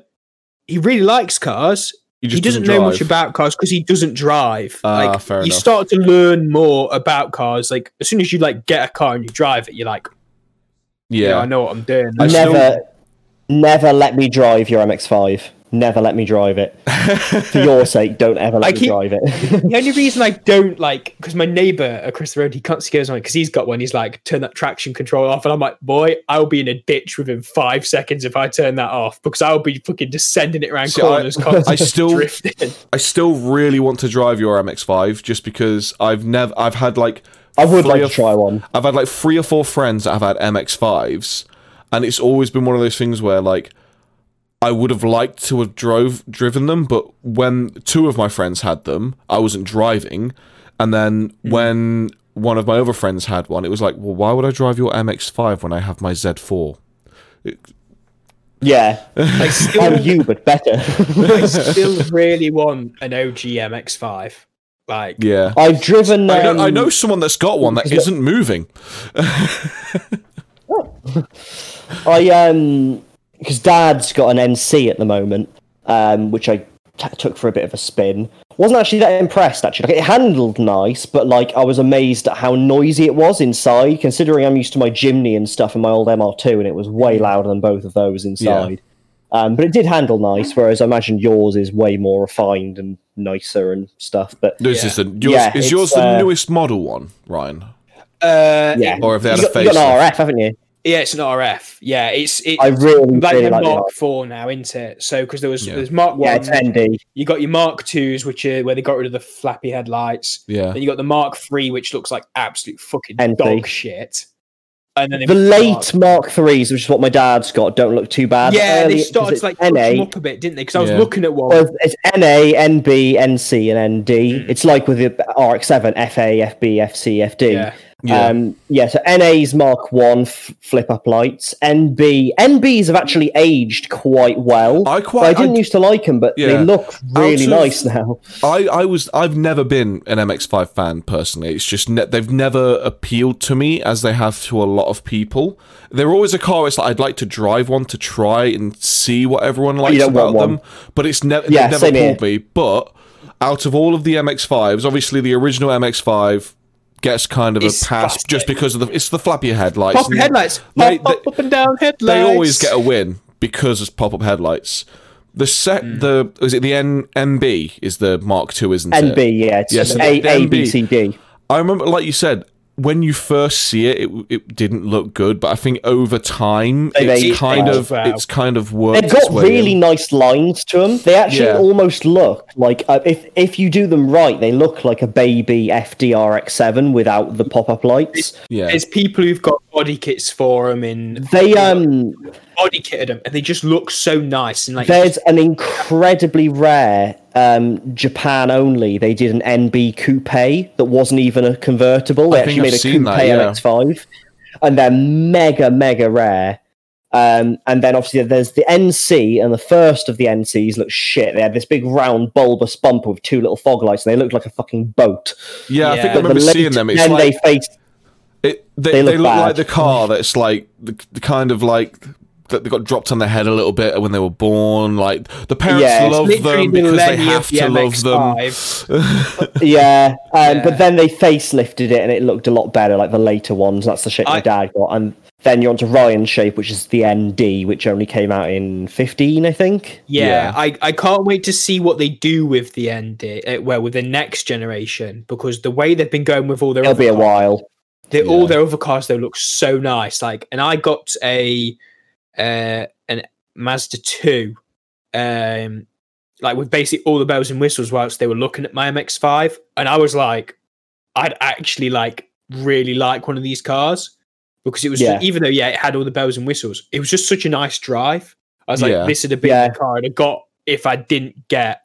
He really likes cars. He, He doesn't, doesn't know much about cars because he doesn't drive. Ah, like fair you enough. start to learn more about cars. Like as soon as you like get a car and you drive it, you're like, yeah, Yeah, I know what I'm doing. I Like, still- never, never let me drive your MX-5. Never let me drive it. For your sake, don't ever let I me keep- drive it. the only reason I don't like because my neighbor across the road he can't see goes on because he's got one. He's like, turn that traction control off, and I'm like, boy, I'll be in a ditch within five seconds if I turn that off because I'll be fucking just sending it around See, I- corners, constantly I still- drifting. I still really want to drive your MX-5 just because I've never. I've had like. I would like or to try one. I've had like three or four friends that have had MX5s, and it's always been one of those things where like I would have liked to have drove driven them, but when two of my friends had them, I wasn't driving, and then when one of my other friends had one, it was like, well, why would I drive your MX5 when I have my Z4? Yeah, I still, I'm you, but better. I still really want an OG MX5. Like, Yeah. I've driven. I know, I um, know someone that's got one that is it- isn't moving. I um because Dad's got an NC at the moment, um, which I t- took for a bit of a spin. Wasn't actually that impressed. Actually, like, it handled nice, but like I was amazed at how noisy it was inside. Considering I'm used to my Jimny and stuff and my old MR2, and it was way louder than both of those inside. Um, but it did handle nice, whereas I imagine yours is way more refined and nicer and stuff. But This Yeah. is the yours, Yeah, is yours the uh, newest model one, Ryan? uh, yeah, Or if they had you a got, you got an RF, haven't you? Yeah, it's an RF. Yeah, it's it, I really, like really the like Mark RF. Four now, isn't it? So because there was Yeah. there's Mark Yeah, One, it's ND. you got your Mark Twos, which are where they got rid of the flappy headlights. Yeah. Then you got the Mark Three, which looks like absolute fucking NT. dog shit. And then The they- late Mark threes, which is what my dad's got, don't look too bad. yeah, Early- they 'cause started to like push them NA. up a bit, didn't they? Because I was Yeah. looking at one. Well, it's NA, NB, NC, and ND. Mm. It's like with the RX7, FA, FB, FC, FD. yeah, Yeah. Um, yeah, so NA's Mark 1 f- flip up lights. NB. NBs have actually aged quite well. I quite. I didn't I, used to like them, but Yeah. they look really of- nice now. I, I was. I've never been an MX5 fan personally. It's just ne- they've never appealed to me as they have to a lot of people. They're always a car. It's like I'd like to drive one to try and see what everyone likes about them. But it's never. Yeah, they've never same here. me. But out of all of the MX5s, obviously the original MX5 gets kind of It's a pass busted. just because of the. It's the flappy headlights. pop headlights, They- pop, pop, up and down headlights. they always get a win because it's pop-up headlights. The set, Hmm. the is it the N NB is the Mark II, isn't it? NB, yeah. It's Yeah, so A, the A, NB B, C, D. I remember, like you said, when you first see it, it, it didn't look good, but I think over time, They- it's they- kind oh, of wow. it's kind of worked. They've got its way really in. nice lines to them. They actually Yeah. almost look like uh, if if you do them right, they look like a baby FDRX7 without the pop up lights. yeah. There's people who've got body kits for them in They um body kitted them, and they just look so nice and like there's an incredibly rare um Japan only. They did an NB coupe that wasn't even a convertible. They I think actually I've made a coupe that, yeah. MX5, and they're mega mega rare. Um, and then obviously there's the NC, and the first of the NCs looks shit. They had this big round bulbous bumper with two little fog lights, and they looked like a fucking boat. yeah, I think I Yeah. But the remember late- seeing them. It's then like they faced it, they, they they look look, like the car that's like the, the kind of like that they got dropped on their head a little bit when they were born. Like the parents Yeah, love them because they have the to love them. Yeah, um, Yeah. but then they facelifted it and it looked a lot better, like the later ones. That's the shape my I- dad got. And then you're onto Ryan's shape, which is the ND, which only came out in 15, I think. Yeah, Yeah. I, I can't wait to see what they do with the ND, uh, well, with the next generation, because the way they've been going with all their It'll other be a cars, while. they, all their other cars though look so nice. Like, and I got a uh, an Mazda two, um, like with basically all the bells and whistles whilst they were looking at my MX5, and I was like, I'd actually like really like one of these cars because it was Yeah. even though yeah it had all the bells and whistles, it was just such a nice drive. I was like, Yeah. this would have been Yeah. the car I'd have got if I didn't get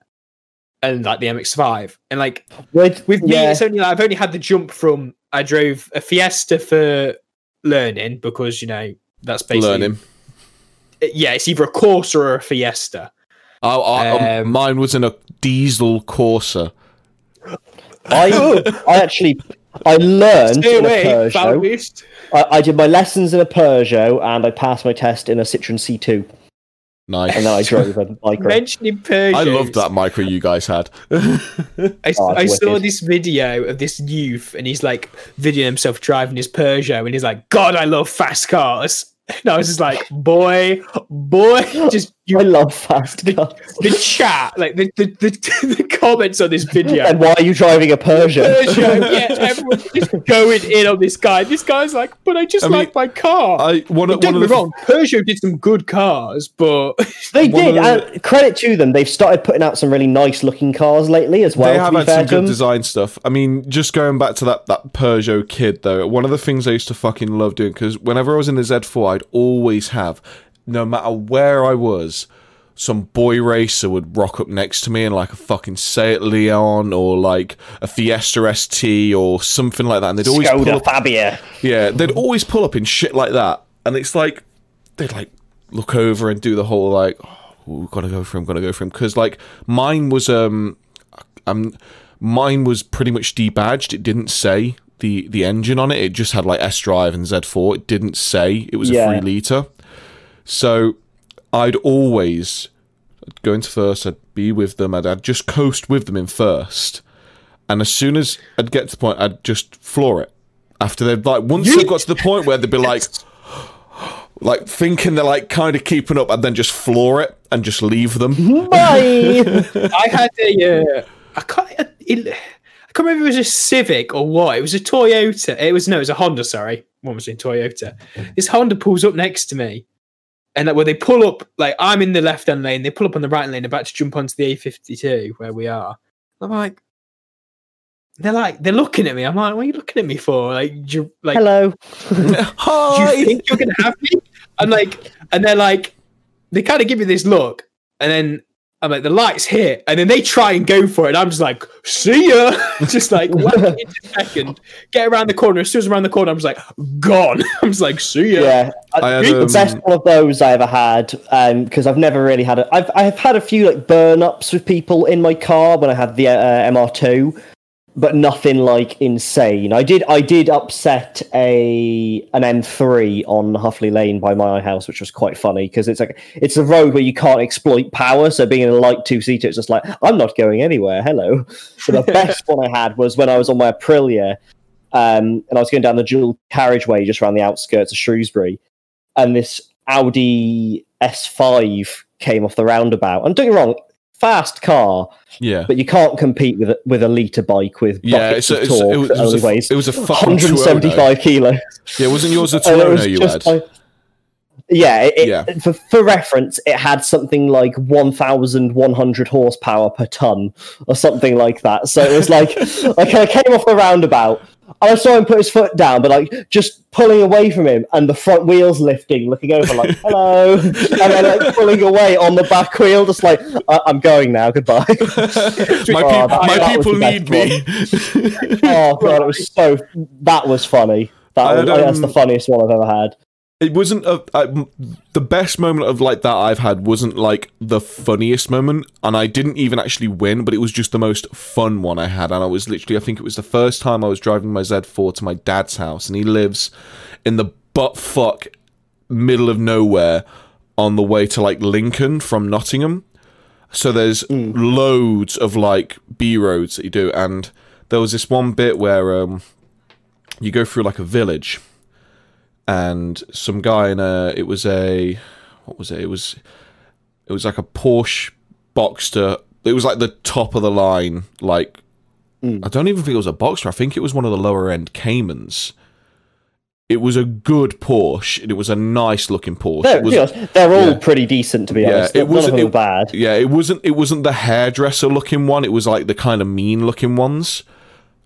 and like the MX5 and like With, with me, yeah, it's only like, I've only had the jump from I drove a Fiesta for learning because you know that's basically Learning. Yeah, it's either a Corsa or a Fiesta. I, I, Um, mine was in a diesel Corsa. I, I actually I learned Stay in a Peugeot. I, I did my lessons in a Peugeot and I passed my test in a Citroen C2. Nice. And then I drove a Micra. Mentioning Peugeot, I loved that Micra you guys had. I, Oh, I saw this video of this youth, and he's like videoing himself driving his Peugeot, and he's like, "God, I love fast cars." And I was just like, "Boy, boy, just you." I love fast the, cars. the chat, like the, the, the, the comments on this video, And why are you driving a Peugeot? Peugeot, yeah, everyone's just going in on this guy. This guy's like, but I just I mean, like my car. I one, of- Don't one get of me the wrong, Peugeot did some good cars, but They did, the- and credit to them. They've started putting out some really nice looking cars lately as well. they to have be had fair some good them. design stuff. I mean, just going back to that that Peugeot kid though, one of the things I used to fucking love doing because whenever I was in the Z4, I'd always have, no matter where I was, some boy racer would rock up next to me in like a fucking Seat Leon or like a Fiesta ST or something like that, and they'd always pull up Fabia. Yeah, they'd always pull up in shit like that, and it's like they'd like look over and do the whole like, oh, gotta go for him, gotta go for him, because like mine was um, um, mine was pretty much debadged. It didn't say the the engine on it. It just had like S drive and Z4. It didn't say it was Yeah. a three liter. So I'd always I'd go into first. I'd be with them. I'd, I'd just coast with them in first, and as soon as I'd get to the point, I'd just floor it. After they've like once they've got to the point where they'd be like, like thinking they're like kind of keeping up, and then just floor it and just leave them. Bye. I had a, uh, I can't, it, can't remember if it was a Civic or what. It was a Toyota. It was no, it was a Honda. Sorry, what was it? Toyota. This Honda pulls up next to me, and like, when they pull up, like I'm in the left hand lane, they pull up on the right lane, about to jump onto the A52 where we are. I'm like, they're like, they're looking at me. I'm like, what are you looking at me for? Like, do you, like, Hello. do you think you're gonna have me? I'm like, and they're like, they kind of give me this look, and then I'm like, the lights hit, and then they try and go for it. And I'm just like, see ya, just like whack it into second, get around the corner. As soon as I'm around the corner, I'm just like, gone. I'm just like, see ya. Yeah, I had, the um, best one of those I ever had because I've never really had it. I've I've had a few like burn ups with people in my car when I had the uh, MR2, but nothing like insane. I did I did upset a an M3 on Huffley Lane by my house, which was quite funny because it's like it's a road where you can't exploit power. So being in a light two seater, it's just like I'm not going anywhere. Hello. But the best one I had was when I was on my Aprilia. Um, and I was going down the dual carriageway just around the outskirts of Shrewsbury, and this Audi S5 came off the roundabout. And don't get me wrong, fast car, Yeah. but you can't compete with a, with a liter bike with Yeah, it's a- of it's torque it was- it was a- it was a 175 kilos. Yeah, wasn't yours a was you had? like- yeah, it, it- Yeah. For, for reference, it had something like 1,100 horsepower per ton or something like that. So it was like, like I came off the roundabout. I saw him put his foot down, but like just pulling away from him and the front wheels lifting, looking over like, hello. and then like pulling away on the back wheel, just like, I- I'm going now, goodbye. my Oh, that- my that people need me. oh, God, it was so, that was funny. That was, had, I that's the um, funniest one I've ever had. It wasn't a, I, the best moment of like that I've had wasn't like the funniest moment and I didn't even actually win but it was just the most fun one I had and I was literally I think it was the first time I was driving my Z4 to my dad's house and he lives in the butt fuck middle of nowhere on the way to like Lincoln from Nottingham. So there's loads of like B roads that you do and there was this one bit where um you go through like a village and some guy in a it was a what was it? It was it was like a Porsche Boxster. It was like the top of the line like mm. I don't even think it was a Boxster. I think it was one of the lower end Caymans. It was a good Porsche and it was a nice looking Porsche. They're, was, they're all yeah. pretty decent, to be Yeah, honest. it wasn't- it- bad. yeah it wasn't it wasn't the hairdresser looking one. It was like the kind of mean looking ones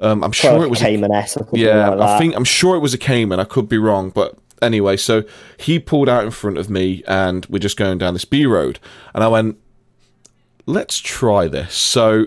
um, I'm sure it was a Cayman S yeah, like. I think I'm sure it was a Cayman. I could be wrong, but anyway, so he pulled out in front of me, and we're just going down this B road, and I went, "Let's try this." So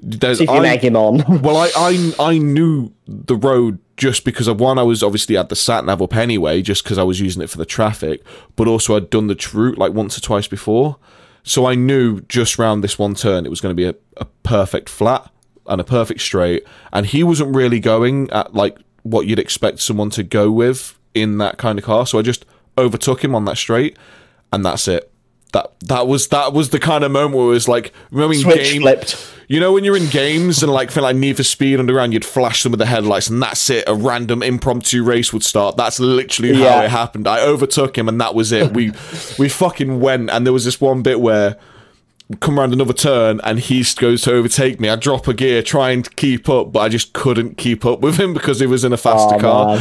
there's See if you I- egg him on. well, I, I I knew the road just because of one, I was obviously at the sat nav up anyway, just because I was using it for the traffic, but also I'd done the route like once or twice before, so I knew just round this one turn it was going to be a, a perfect flat and a perfect straight, and he wasn't really going at like what you'd expect someone to go with in that kind of car, so I just overtook him on that straight, and that's it. That that was that was the kind of moment where it was like remember in Switch game, flipped. you know when you're in games and like feel like Need for Speed Underground, you'd flash them with the headlights, and that's it. A random impromptu race would start. That's literally how it happened. I overtook him, and that was it. We we fucking went, and there was this one bit where come around another turn, and he goes to overtake me. I drop a gear, try and keep up, but I just couldn't keep up with him because he was in a faster Oh, car.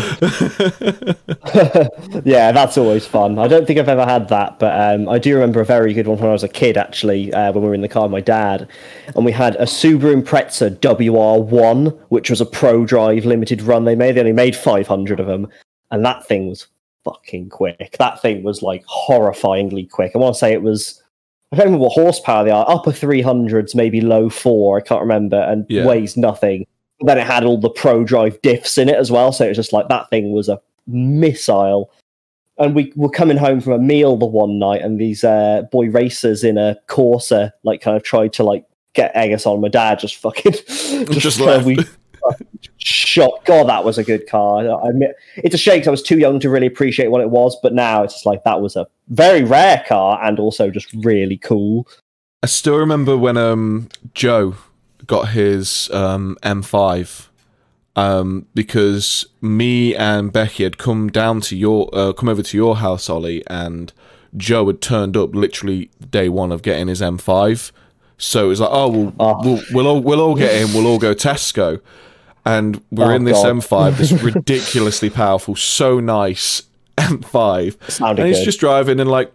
yeah, that's always fun. I don't think I've ever had that, but um, I do remember a very good one when I was a kid, actually, uh, when we were in the car with my dad. And we had a Subaru Impreza WR1, which was a Prodrive limited run they made. They only made 500 of them. And that thing was fucking quick. That thing was like horrifyingly quick. I want to say it was. I don't remember what horsepower they are. Upper 300s, maybe low four. I can't remember. And Yeah. weighs nothing. But then it had all the Prodrive diffs in it as well. So it was just like that thing was a missile. And we were coming home from a meal the one night, and these uh, boy racers in a Corsa like kind of tried to like get egg us on. My dad just fucking just, Just left. we shot. God, that was a good car. I admit it's a shame I was too young to really appreciate what it was, but now it's just like that was a very rare car and also just really cool. I still remember when um Joe got his um M5 um because me and Becky had come down to your uh, come over to your house Ollie and Joe had turned up literally day one of getting his M5 so it was like oh we'll, Oh. we'll we'll all we'll all get in we'll all go Tesco and we're Oh, in this God. M5 this ridiculously powerful so nice M5 Sounded and he's good. just driving and like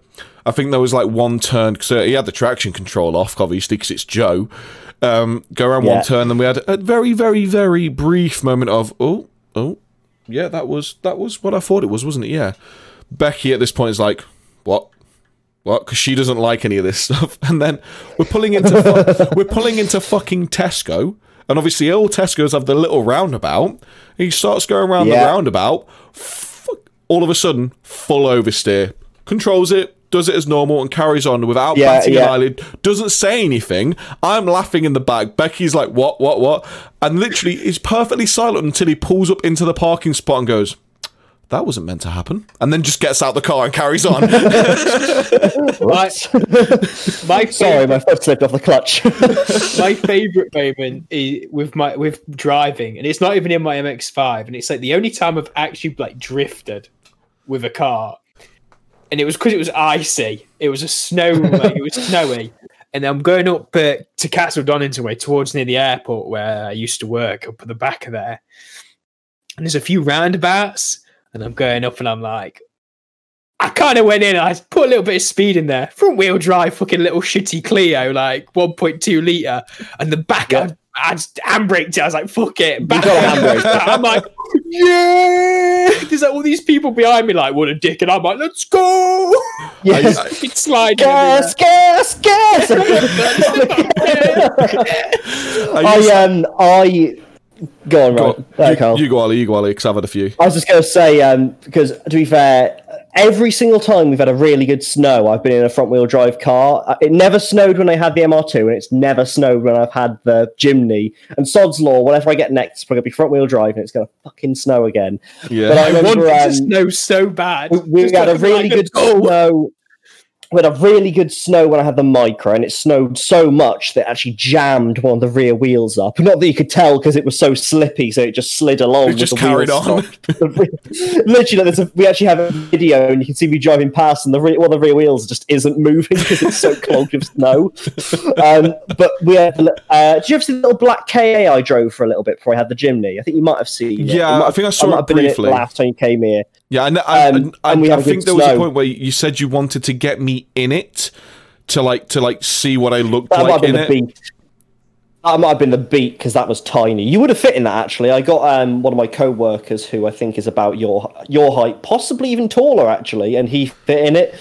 I think there was like one turn because uh, he had the traction control off, obviously, because it's Joe. Um, go around Yeah. one turn, then we had a very, very, very brief moment of oh, oh, yeah, that was that was what I thought it was, wasn't it? Yeah. Becky at this point is like, what? What? Because she doesn't like any of this stuff. And then we're pulling into fu- we're pulling into fucking Tesco, and obviously all Tesco's have the little roundabout. He starts going around the roundabout. Fuck, all of a sudden, full oversteer. Controls it, does it as normal, and carries on without Yeah, batting an eyelid. Doesn't say anything. I'm laughing in the back. Becky's like, what, what, what? And literally, is perfectly silent until he pulls up into the parking spot and goes, that wasn't meant to happen. And then just gets out the car and carries on. My, my Sorry, my foot slipped off the clutch. my favorite moment is with my with driving, and it's not even in my MX5, and it's like the only time I've actually like drifted with a car, and it was because it was icy. It was a snow, it was snowy, and I'm going up uh, to Castle Donington way towards near the airport where I used to work up at the back of there. And there's a few roundabouts, and I'm going up, and I'm like, I kind of went in. I put a little bit of speed in there. Front wheel drive, fucking little shitty Clio, like 1.2 liter, and the back. Yeah. I, I just handbraked it. I was like, "Fuck it!" Back. I'm like, "Yeah!" There's like all these people behind me, like, "What a dick!" And I'm like, "Let's go!" Yes. Fucking sliding. Gas, gas, gas. I um I go on Go right. on. There, you, Carl. you go, Ali. You go, Ali, because I've had a few. I was just going to say, um, because to be fair, every single time we've had a really good snow, I've been in a front wheel drive car. Uh, It never snowed when I had the MR2, and it's never snowed when I've had the Jimny. And Sod's Law, whenever I get next, it's going to be front wheel drive, and it's going to fucking snow again. Yeah. But I I remember wanted to um, snow so bad. we, we Just had a like, really good snow. We had a really good snow when I had the Micra, and it snowed so much that it actually jammed one of the rear wheels up. Not that you could tell because it was so slippy, so it just slid along. It just the carried on. Literally, there's a, we actually have a video, and you can see me driving past, and the re- one of the rear wheels just isn't moving because it's so clogged with snow. Um, but we had. Uh, did you ever see the little black KA I drove for a little bit before I had the Jimny? I think you might have seen. it. Yeah, might I think I saw might it have briefly. last time you came here. Yeah, and I, Um, I, and I have think there was a point where you said you wanted to get me in it to like to like see what I looked That might like have been in the it. beat. That might have been the beat because that was tiny. You would have fit in that actually. I got um, one of my co-workers who I think is about your your height, possibly even taller actually, and he fit in it.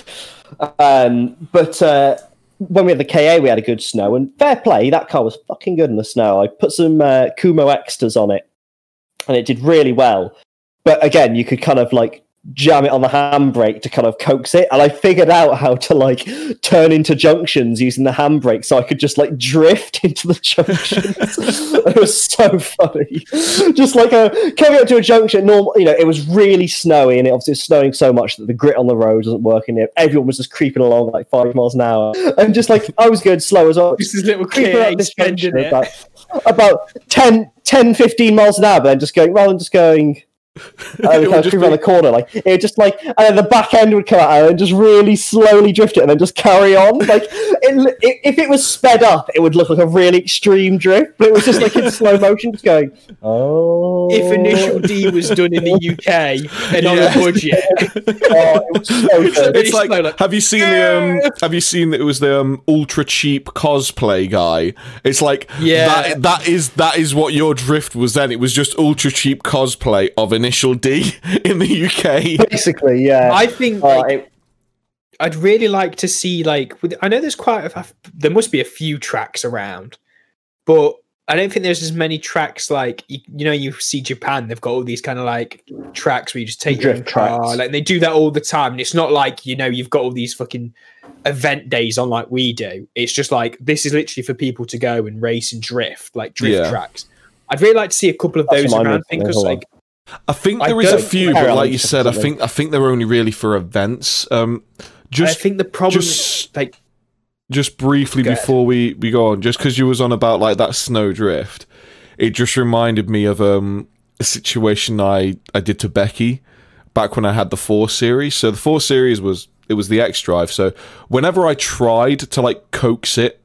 Um, but uh, when we had the KA, we had a good snow, and fair play, that car was fucking good in the snow. I put some uh, Kumho Ecstas on it, and it did really well. But again, you could kind of like jam it on the handbrake to kind of coax it, and I figured out how to like turn into junctions using the handbrake, so I could just like drift into the junctions. it was so funny. Just like a coming up to a junction, normal. You know, it was really snowy, and it obviously was snowing so much that the grit on the road wasn't working. It, Everyone was just creeping along like five miles an hour, and just like I was going slow as well. This is little Creeping up this junction about, about 10, 10, 15 miles an hour, but then just going rather than just going and It kind would of just creep around be- the corner, like it would just like, and then the back end would come out and just really slowly drift it, and then just carry on. Like, it, it, if it was sped up, it would look like a really extreme drift, but it was just like in slow motion, just going. Oh, If Initial D was done in the UK and on Yeah. a budget, oh, it was so good. It's really like, slow, like, have you seen the um, have you seen that it was the um, ultra cheap cosplay guy? It's like Yeah. that that is that is what your drift was then. It was just ultra cheap cosplay of Initial D in the UK. Basically, yeah. I think Oh, like, it- I'd really like to see like with, I know there's quite a, there must be a few tracks around, but I don't think there's as many tracks like you, you know you see Japan they've got all these kind of like tracks where you just take Drift own car uh, tracks. like they do that all the time and it's not like you know you've got all these fucking event days on like we do it's just like this is literally for people to go and race and drift like drift Yeah. tracks I'd really like to see a couple of That's those what I around mean, because like I think I there is a few, but like you said, I think I think they're only really for events. Um, I just think the problem just- like just briefly before we, we go on, just because you was on about like that snow drift, it just reminded me of um a situation I I did to Becky back when I had the four series. So the four series was it was the X drive. So whenever I tried to like coax it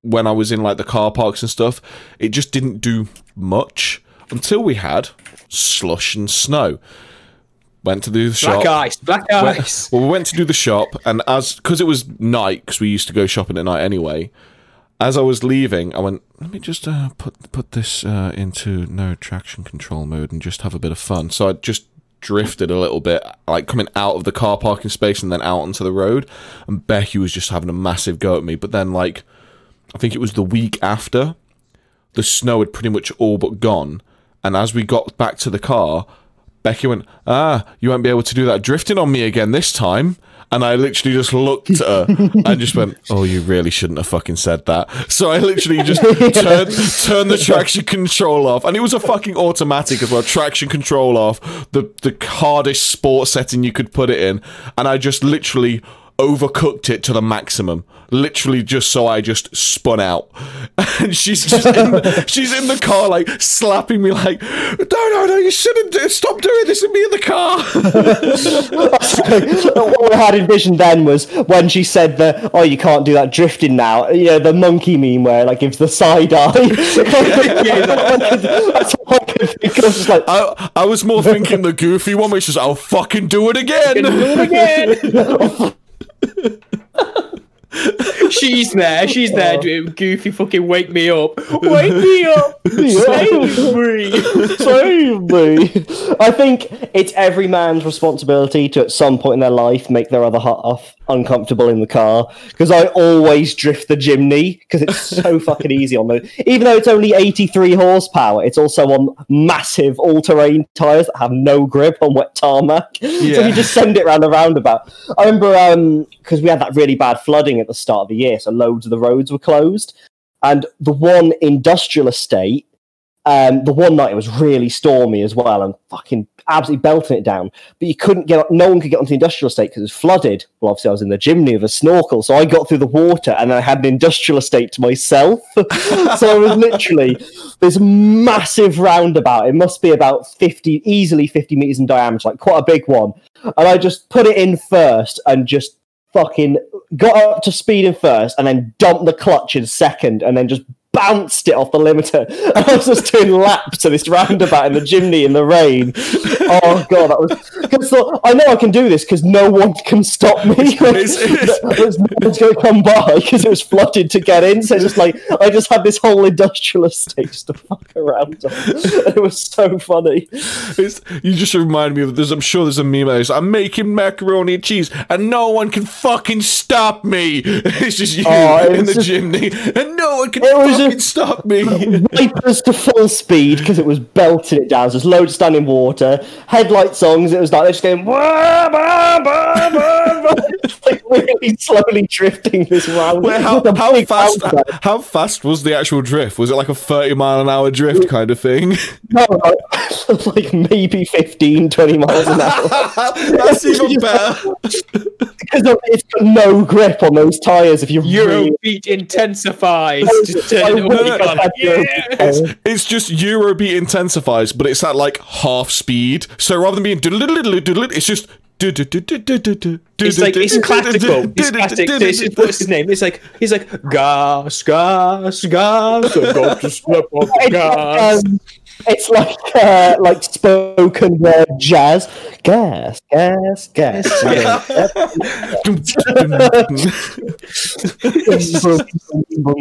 when I was in like the car parks and stuff, it just didn't do much until we had slush and snow. Went to do the shop. black ice black Went- ice well, we went to do the shop, and as because it was night, because we used to go shopping at night anyway. As I was leaving, I went, "Let me just uh, put put this uh, into no traction control mode and just have a bit of fun." So I just drifted a little bit, like coming out of the car parking space and then out onto the road. And Becky was just having a massive go at me. But then, like, I think it was the week after, the snow had pretty much all but gone. And as we got back to the car, Becky went, Ah, you won't be able to do that drifting on me again this time. And I literally just looked at her and just went, Oh, you really shouldn't have fucking said that. So I literally just turned, turned the traction control off. And it was a fucking automatic as well. Traction control off, the, the hardest sport setting you could put it in. And I just literally overcooked it to the maximum, literally just so I just spun out. And she's just in the, she's in the car like slapping me like, no, no, no, you shouldn't do, stop doing this with me in the car. what I had envisioned then was when she said that, oh, you can't do that drifting now. You know, the monkey meme where like gives the side eye. That's what I could think of. Just like, I, I was more thinking the goofy one, which is I'll fucking do it again. Do it again. She's there. She's there. Oh. Doing goofy fucking wake me up. Wake me up. Save me. Save me. I think it's every man's responsibility to, at some point in their life, make their other half uncomfortable in the car. Because I always drift the Jimny because it's so fucking easy on those. Even though it's only 83 horsepower, it's also on massive all-terrain tires that have no grip on wet tarmac. So Yeah. you just send it around the roundabout. I remember um because we had that really bad flooding at the start of the year, so loads of the roads were closed. And the one industrial estate, um, the one night it was really stormy as well, and fucking absolutely belting it down. But you couldn't get, no one could get onto the industrial estate because it was flooded. Well, obviously I was in the Jimny with a snorkel, so I got through the water, and I had an industrial estate to myself. so I was literally this massive roundabout. It must be about fifty, easily fifty meters in diameter, like quite a big one. And I just put it in first and just fucking got up to speed in first and then dumped the clutch in second and then just bounced it off the limiter. And I was just doing laps to this roundabout in the Jimny in the rain. Oh god, that was because I know I can do this because no one can stop me. It's- it's- There's no one's going to come by because it was flooded to get in. So just like I just had this whole industrial estate to fuck around on. It was so funny. It's, you just remind me of there's I'm sure there's a meme I'm making macaroni and cheese and no one can fucking stop me. It's just you Oh, in the just- Jimny and no one can It was fucking stop me. Wipers to full speed because it was belting it down. So there's loads standing water. Headlight songs. It was like they're just going bah, bah, bah. It's like really slowly drifting this round. Wait, how, how fast outside. how fast was the actual drift? Was it like a 30 mile an hour drift kind of thing? No, no, like maybe 15, 20 miles an hour. That's even better. Because it's got no grip on those tires. If you really Eurobeat intensifies. Turn it wish on, you I go had like, Eurobeat yeah. tires. It's just Eurobeat intensifies, but it's at like half speed. So rather than being it's just It's like it's classical. It's classic. So it's, what's his name? It's like he's like gas, gas, gas. I got to slip on gas. Like, it's like uh, like spoken word jazz. Gas, gas, gas.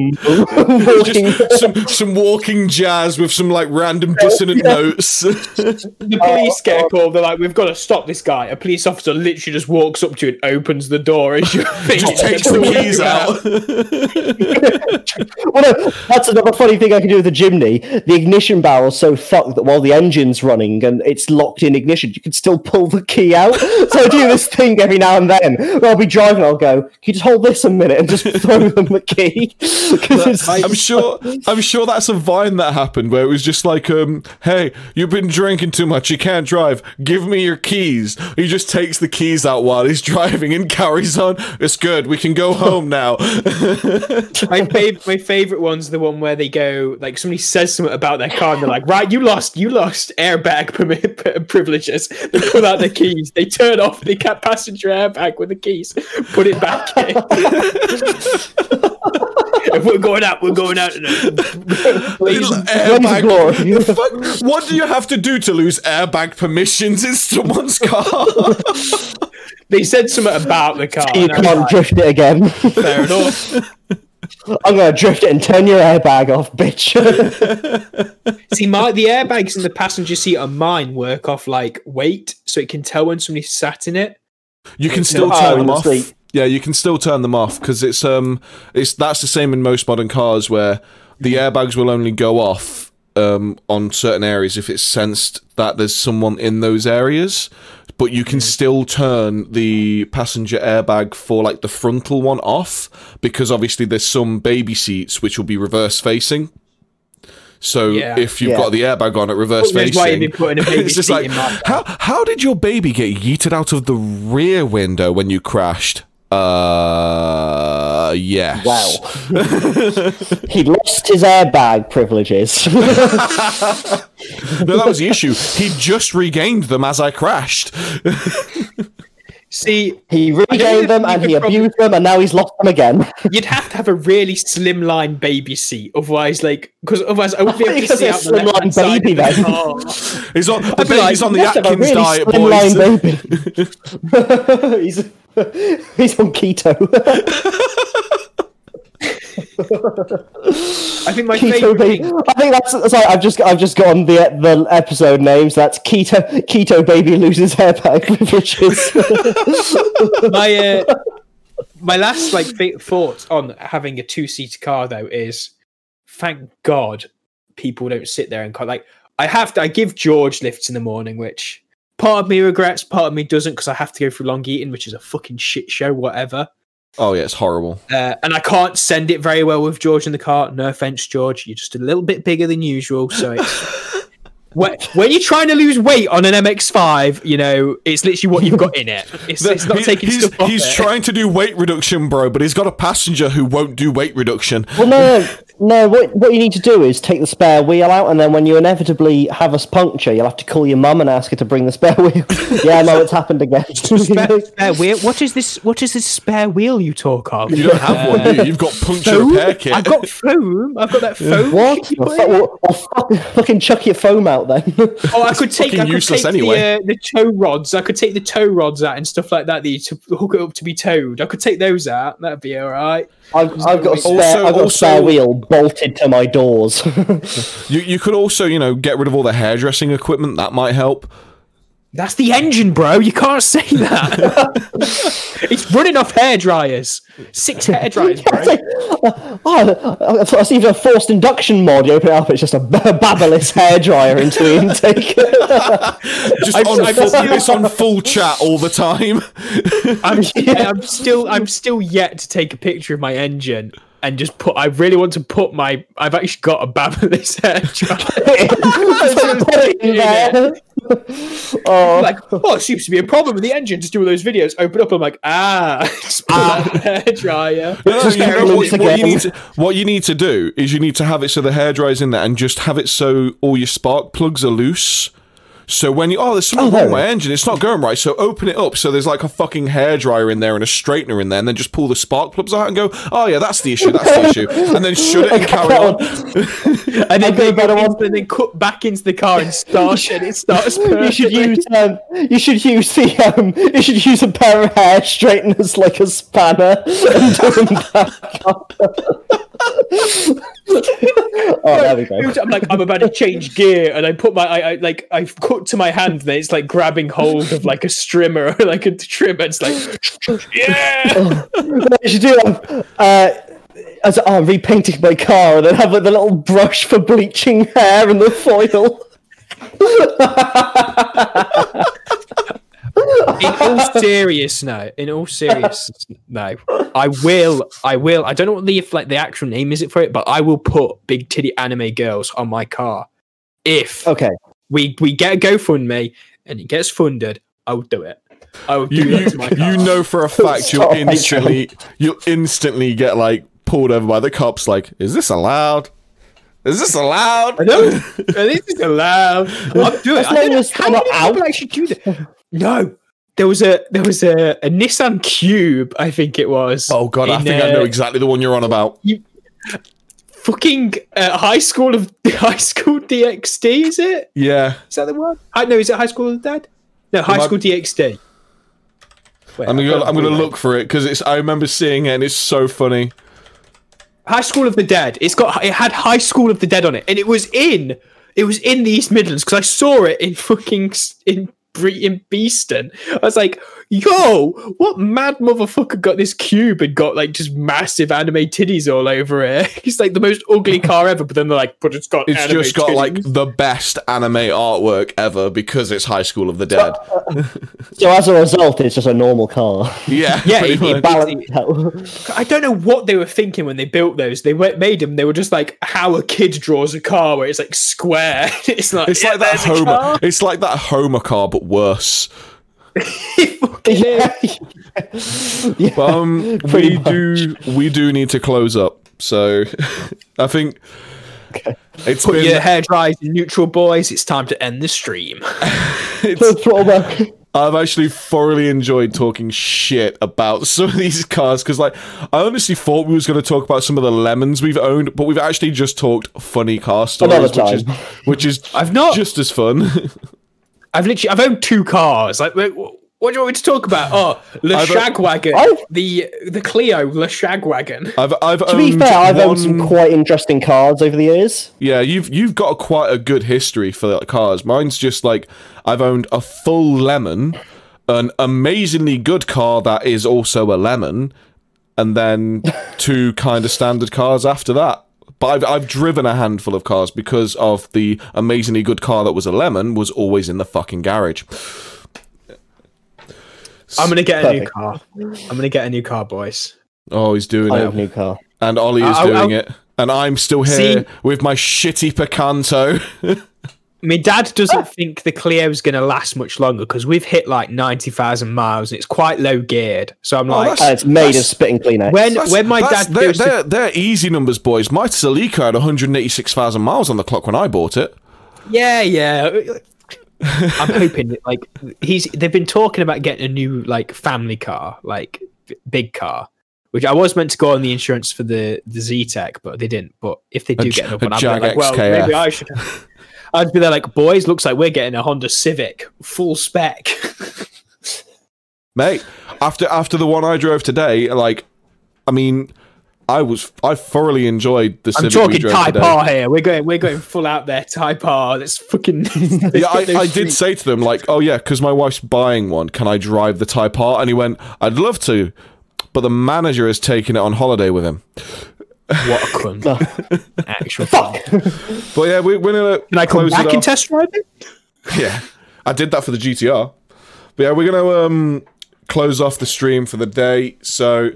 Walking- some some walking jazz with some like random dissonant notes. The police get a call. They're like, "We've got to stop this guy." A police officer literally just walks up to you and opens the door as you Just takes the keys out. well, no, that's another funny thing I can do with the Jimny. The ignition barrel's so fucked that while the engine's running and it's locked in ignition, you can still pull the key out. So I do this thing every now and then I'll be driving, I'll go, "Can you just hold this a minute and just throw them the key?" 'Cause it's I'm sure I'm sure that's a vine that happened where it was just like, um, hey, you've been drinking too much, you can't drive. Give me your keys. He just takes the keys out while he's driving and carries on. It's good. We can go home now. my favorite, my favorite one's the one where they go like somebody says something about their car and they're like, "Right, you lost, you lost airbag permi- privileges." They pull out the keys, they turn off the cat passenger airbag with the keys, put it back in. if we're going out, we're going out. Please. airbag. glory. Fuck, what do you have to do to lose airbag permissions in someone's car? They said something about the car. you and I was can't like, drift it again. Fair enough. I'm gonna drift it and turn your airbag off, bitch. See, my the airbags in the passenger seat on mine work off like weight, so it can tell when somebody's sat in it. You can still Oh, turn them off. sleep. Yeah, you can still turn them off because it's um, it's that's the same in most modern cars where the airbags will only go off um on certain areas if it's sensed that there's someone in those areas. But you can still turn the passenger airbag for like the frontal one off because obviously there's some baby seats which will be reverse facing. So Yeah. if you've Yeah. got the airbag on at reverse That's facing, been putting a baby it's just like in my car. how how did your baby get yeeted out of the rear window when you crashed? Uh, yes. Wow. he lost his airbag privileges. no, that was the issue. He just regained them as I crashed. See, he regained them and he could probably- abused them and now he's lost them again. you'd have to have a really slimline baby seat, otherwise, like, because otherwise I wouldn't be able to see out the left-hand slimline side baby then. car. He's on the I'd be like, baby's on the You have a Atkins really diet, slimline boys. baby. he's, he's on keto. I think my keto baby. thing, I think that's sorry. I've just I've just gotten the the episode names. That's keto keto baby loses airbag privileges. my uh, my last like thought on having a two seater car though is, thank God, people don't sit there and like I have to. I give George lifts in the morning, which part of me regrets, part of me doesn't because I have to go through Long Eaton, which is a fucking shit show. Whatever. Oh yeah, it's horrible. Uh, and I can't send it very well with George in the car. No offense, George. You're just a little bit bigger than usual. So it's when, when you're trying to lose weight on an MX5, you know, it's literally what you've got in it. It's, it's not He- taking he's stuff off he's it. trying to do weight reduction, bro, but he's got a passenger who won't do weight reduction. well, no, no, no. What what you need to do is take the spare wheel out, and then when you inevitably have a puncture, you'll have to call your mum and ask her to bring the spare wheel. yeah, no, it's happened again. spare, spare wheel. What is this? What is this spare wheel you talk of? You don't have one, do you? You've got puncture Foam? repair kit. I've got foam. I've got that foam. What? shit Well, put in it. fu- well, fucking chuck your foam out then. Oh, I could take. I could take anyway. the, uh, the tow rods. I could take the tow rods out and stuff like that. That you to hook it up to be towed. I could take those out. That'd be all right. I've, I've got a spare. Also- I've got a spare wheel bolted to my doors. You you could also you know get rid of all the hairdressing equipment. That might help. That's the engine, bro. You can't say that. it's running off hair dryers. Six hair dryers, bro. It's like, uh, oh, I thought I see a forced induction mod. You open it up, it's just a Babyliss hairdryer into the intake. Just I've- on I've full, still- it's on full chat all the time. I'm, I'm still, I'm still yet to take a picture of my engine and just put. I really want to put my. I've actually got a Babyliss hair dryer. Just put it in there. oh, like, oh, it seems to be a problem with the engine. Just do all those videos. Open up. I'm like, ah, just put that hair dryer. Just you know what, what you need to what you need to do is you need to have it so the hair hairdryer's in there and just have it so all your spark plugs are loose. So when you oh there's something Oh, wrong with my engine, it's not going right. So open it up so there's like a fucking hairdryer in there and a straightener in there, and then just pull the spark plugs out and go, oh yeah, that's the issue, that's the issue, and then shut it and carry on. And then I've go better back one. and then cut back into the car and start it. It starts. you should use um, you should use the um, you should use a pair of hair straighteners like a spanner and do them back up. oh, there we go. I'm like, I'm about to change gear, and I put my, I, I like, I've cut to my hand, and it's like grabbing hold of like a strimmer or like a trimmer. It's like, yeah. you should do um, uh, as oh, I'm repainting my car and then have like, the little brush for bleaching hair and the foil. In all serious no in all serious no i will i will i don't know what the if like the actual name is it for it but i will put big titty anime girls on my car if Okay. we we get a gofundme and it gets funded i will do it i will do You, that to my you, car. you know for a fact you'll instantly you'll instantly get like pulled over by the cops. Like, is this allowed? Is this allowed? I know. this is allowed. I'm doing it. As I long don't know as how they're not many people out. actually do that. No. There was a there was a, a Nissan Cube, I think it was. Oh god, I in, think I uh, know exactly the one you're on about. fucking uh, high school of high school DXD. Is it? Yeah, Is that the one? I know. Is it high school of the dead? No, high might- school DXD. Wait, I'm gonna I'm gonna look for it because it's. I remember seeing it and it's so funny. High School of the Dead. It's got it had High School of the Dead on it, and it was in it was in the East Midlands because I saw it in fucking s- in Bre- in Beeston. I was like, "Yo, what mad motherfucker got this cube and got like just massive anime titties all over it? It's like the most ugly car ever." But then they're like, "But it's got It's anime just got like the best anime artwork ever because it's High School of the Dead. Uh, uh, so as a result, it's just a normal car. Yeah, Yeah, it- it. Balanced out. I don't know what they were thinking when they built those. They went, made them. They were just like how a kid draws a car, where it's like square. it's like It's yeah, like that there's a Homer. car. It's like that Homer car, but worse. Fucking yeah. Yeah, But um, Pretty we do we do need to close up. So I think it's Put been your hair dries in neutral, boys. It's time to end the stream. it's, That's what I'm- I've actually thoroughly enjoyed talking shit about some of these cars because, like, I honestly thought we was going to talk about some of the lemons we've owned, but we've actually just talked funny car stories, which is which is I've not- just as fun. I've literally I've owned two cars. Like, wait, wh- what do you want me to talk about? Oh, the I've- Shagwagon, I've- oh! the the Clio, the Shagwagon. I've I've to be owned fair, I've one, owned some quite interesting cars over the years. Yeah, you've you've got a, quite a good history for like, cars. Mine's just like I've owned a full lemon, an amazingly good car that is also a lemon, and then two kind of standard cars after that. But I've I've driven a handful of cars because of the amazingly good car that was a lemon was always in the fucking garage. I'm gonna get a new car. I'm gonna get a new car, boys. Oh, he's doing I have a it, new car. and Ollie is I- I- doing I- it, and I'm still here See- with my shitty Picanto. My dad doesn't think the Clio's gonna last much longer because we've hit like ninety thousand miles and it's quite low geared. So I'm oh, like, that's- And it's made of That's- spitting Kleenex. when That's- when my dad they're, they're, they're easy numbers, boys. My Celica had 186,000 miles on the clock when I bought it. Yeah, yeah. I'm hoping like he's they've been talking about getting a new like family car, like big car. Which I was meant to go on the insurance for the the Z Tech, but they didn't. But if they do J- get another a one, I'd Jag be like, well, XKF. maybe I should. I'd be there like, boys, looks like we're getting a Honda Civic full spec. Mate, after after the one I drove today, like, I mean, I was I thoroughly enjoyed the I'm Civic we talking drove Type today. R here. We're going, we're going full out there. Type R. Let's fucking. let's Yeah, I, I did say to them like, oh yeah, because my wife's buying one. Can I drive the Type R? And he went, I'd love to, but the manager is taking it on holiday with him. What a cunt. Actual fuck. But yeah, we, we're gonna Can I come close it back and off. test drive it? Yeah, I did that for the GTR. But yeah, we're gonna um close off the stream for the day. So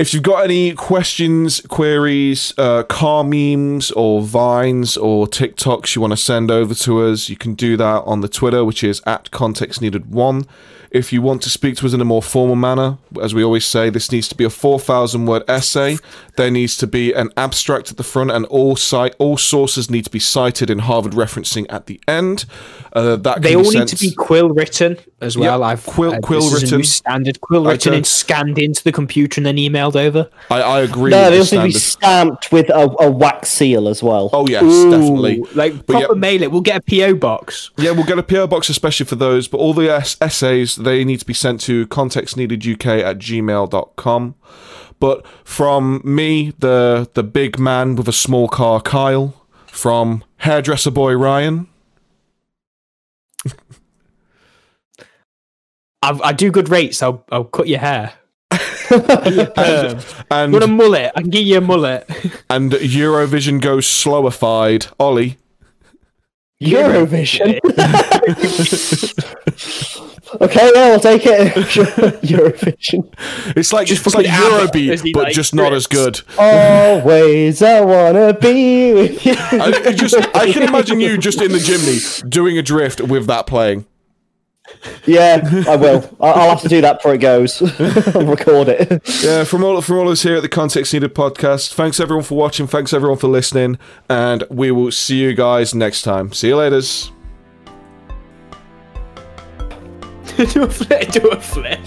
if you've got any questions, queries, uh, car memes, or vines, or TikToks you want to send over to us, you can do that on the Twitter, which is at context needed one. If you want to speak to us in a more formal manner, as we always say, this needs to be a 4,000 word essay. There needs to be an abstract at the front, and all site all sources need to be cited in Harvard referencing at the end. Uh, that can They be all sent- need to be quill written as well. I've quill- uh, quill this is a new written. standard quill written don't- and scanned into the computer and then emailed over. I, I agree. no, with they the also need to be stamped with a, a wax seal as well. Oh yes, Ooh, definitely. like But yeah- proper mail it. We'll get a PO box. Yeah, we'll get a PO box especially for those, but all the es- essays they need to be sent to contextneededuk at gmail.com. But from me, the the big man with a small car, Kyle, from hairdresser boy Ryan, I, I do good rates. I'll I'll cut your hair. Um, and you want a mullet? I can give you a mullet. and Eurovision goes slowified, Ollie. Eurovision. okay, yeah, we'll take it. Eurovision. It's like Just it's like Eurobeat, as but like, just not as good. Always, I wanna be with you. I, I just I can imagine you just in the Jimny doing a drift with that playing. Yeah, I will. I- I'll have to do that before it goes. I'll record it. Yeah, from all from all of us here at the Context Needed podcast. Thanks everyone for watching. Thanks everyone for listening, and we will see you guys next time. See you later. do a flip. Do a flip.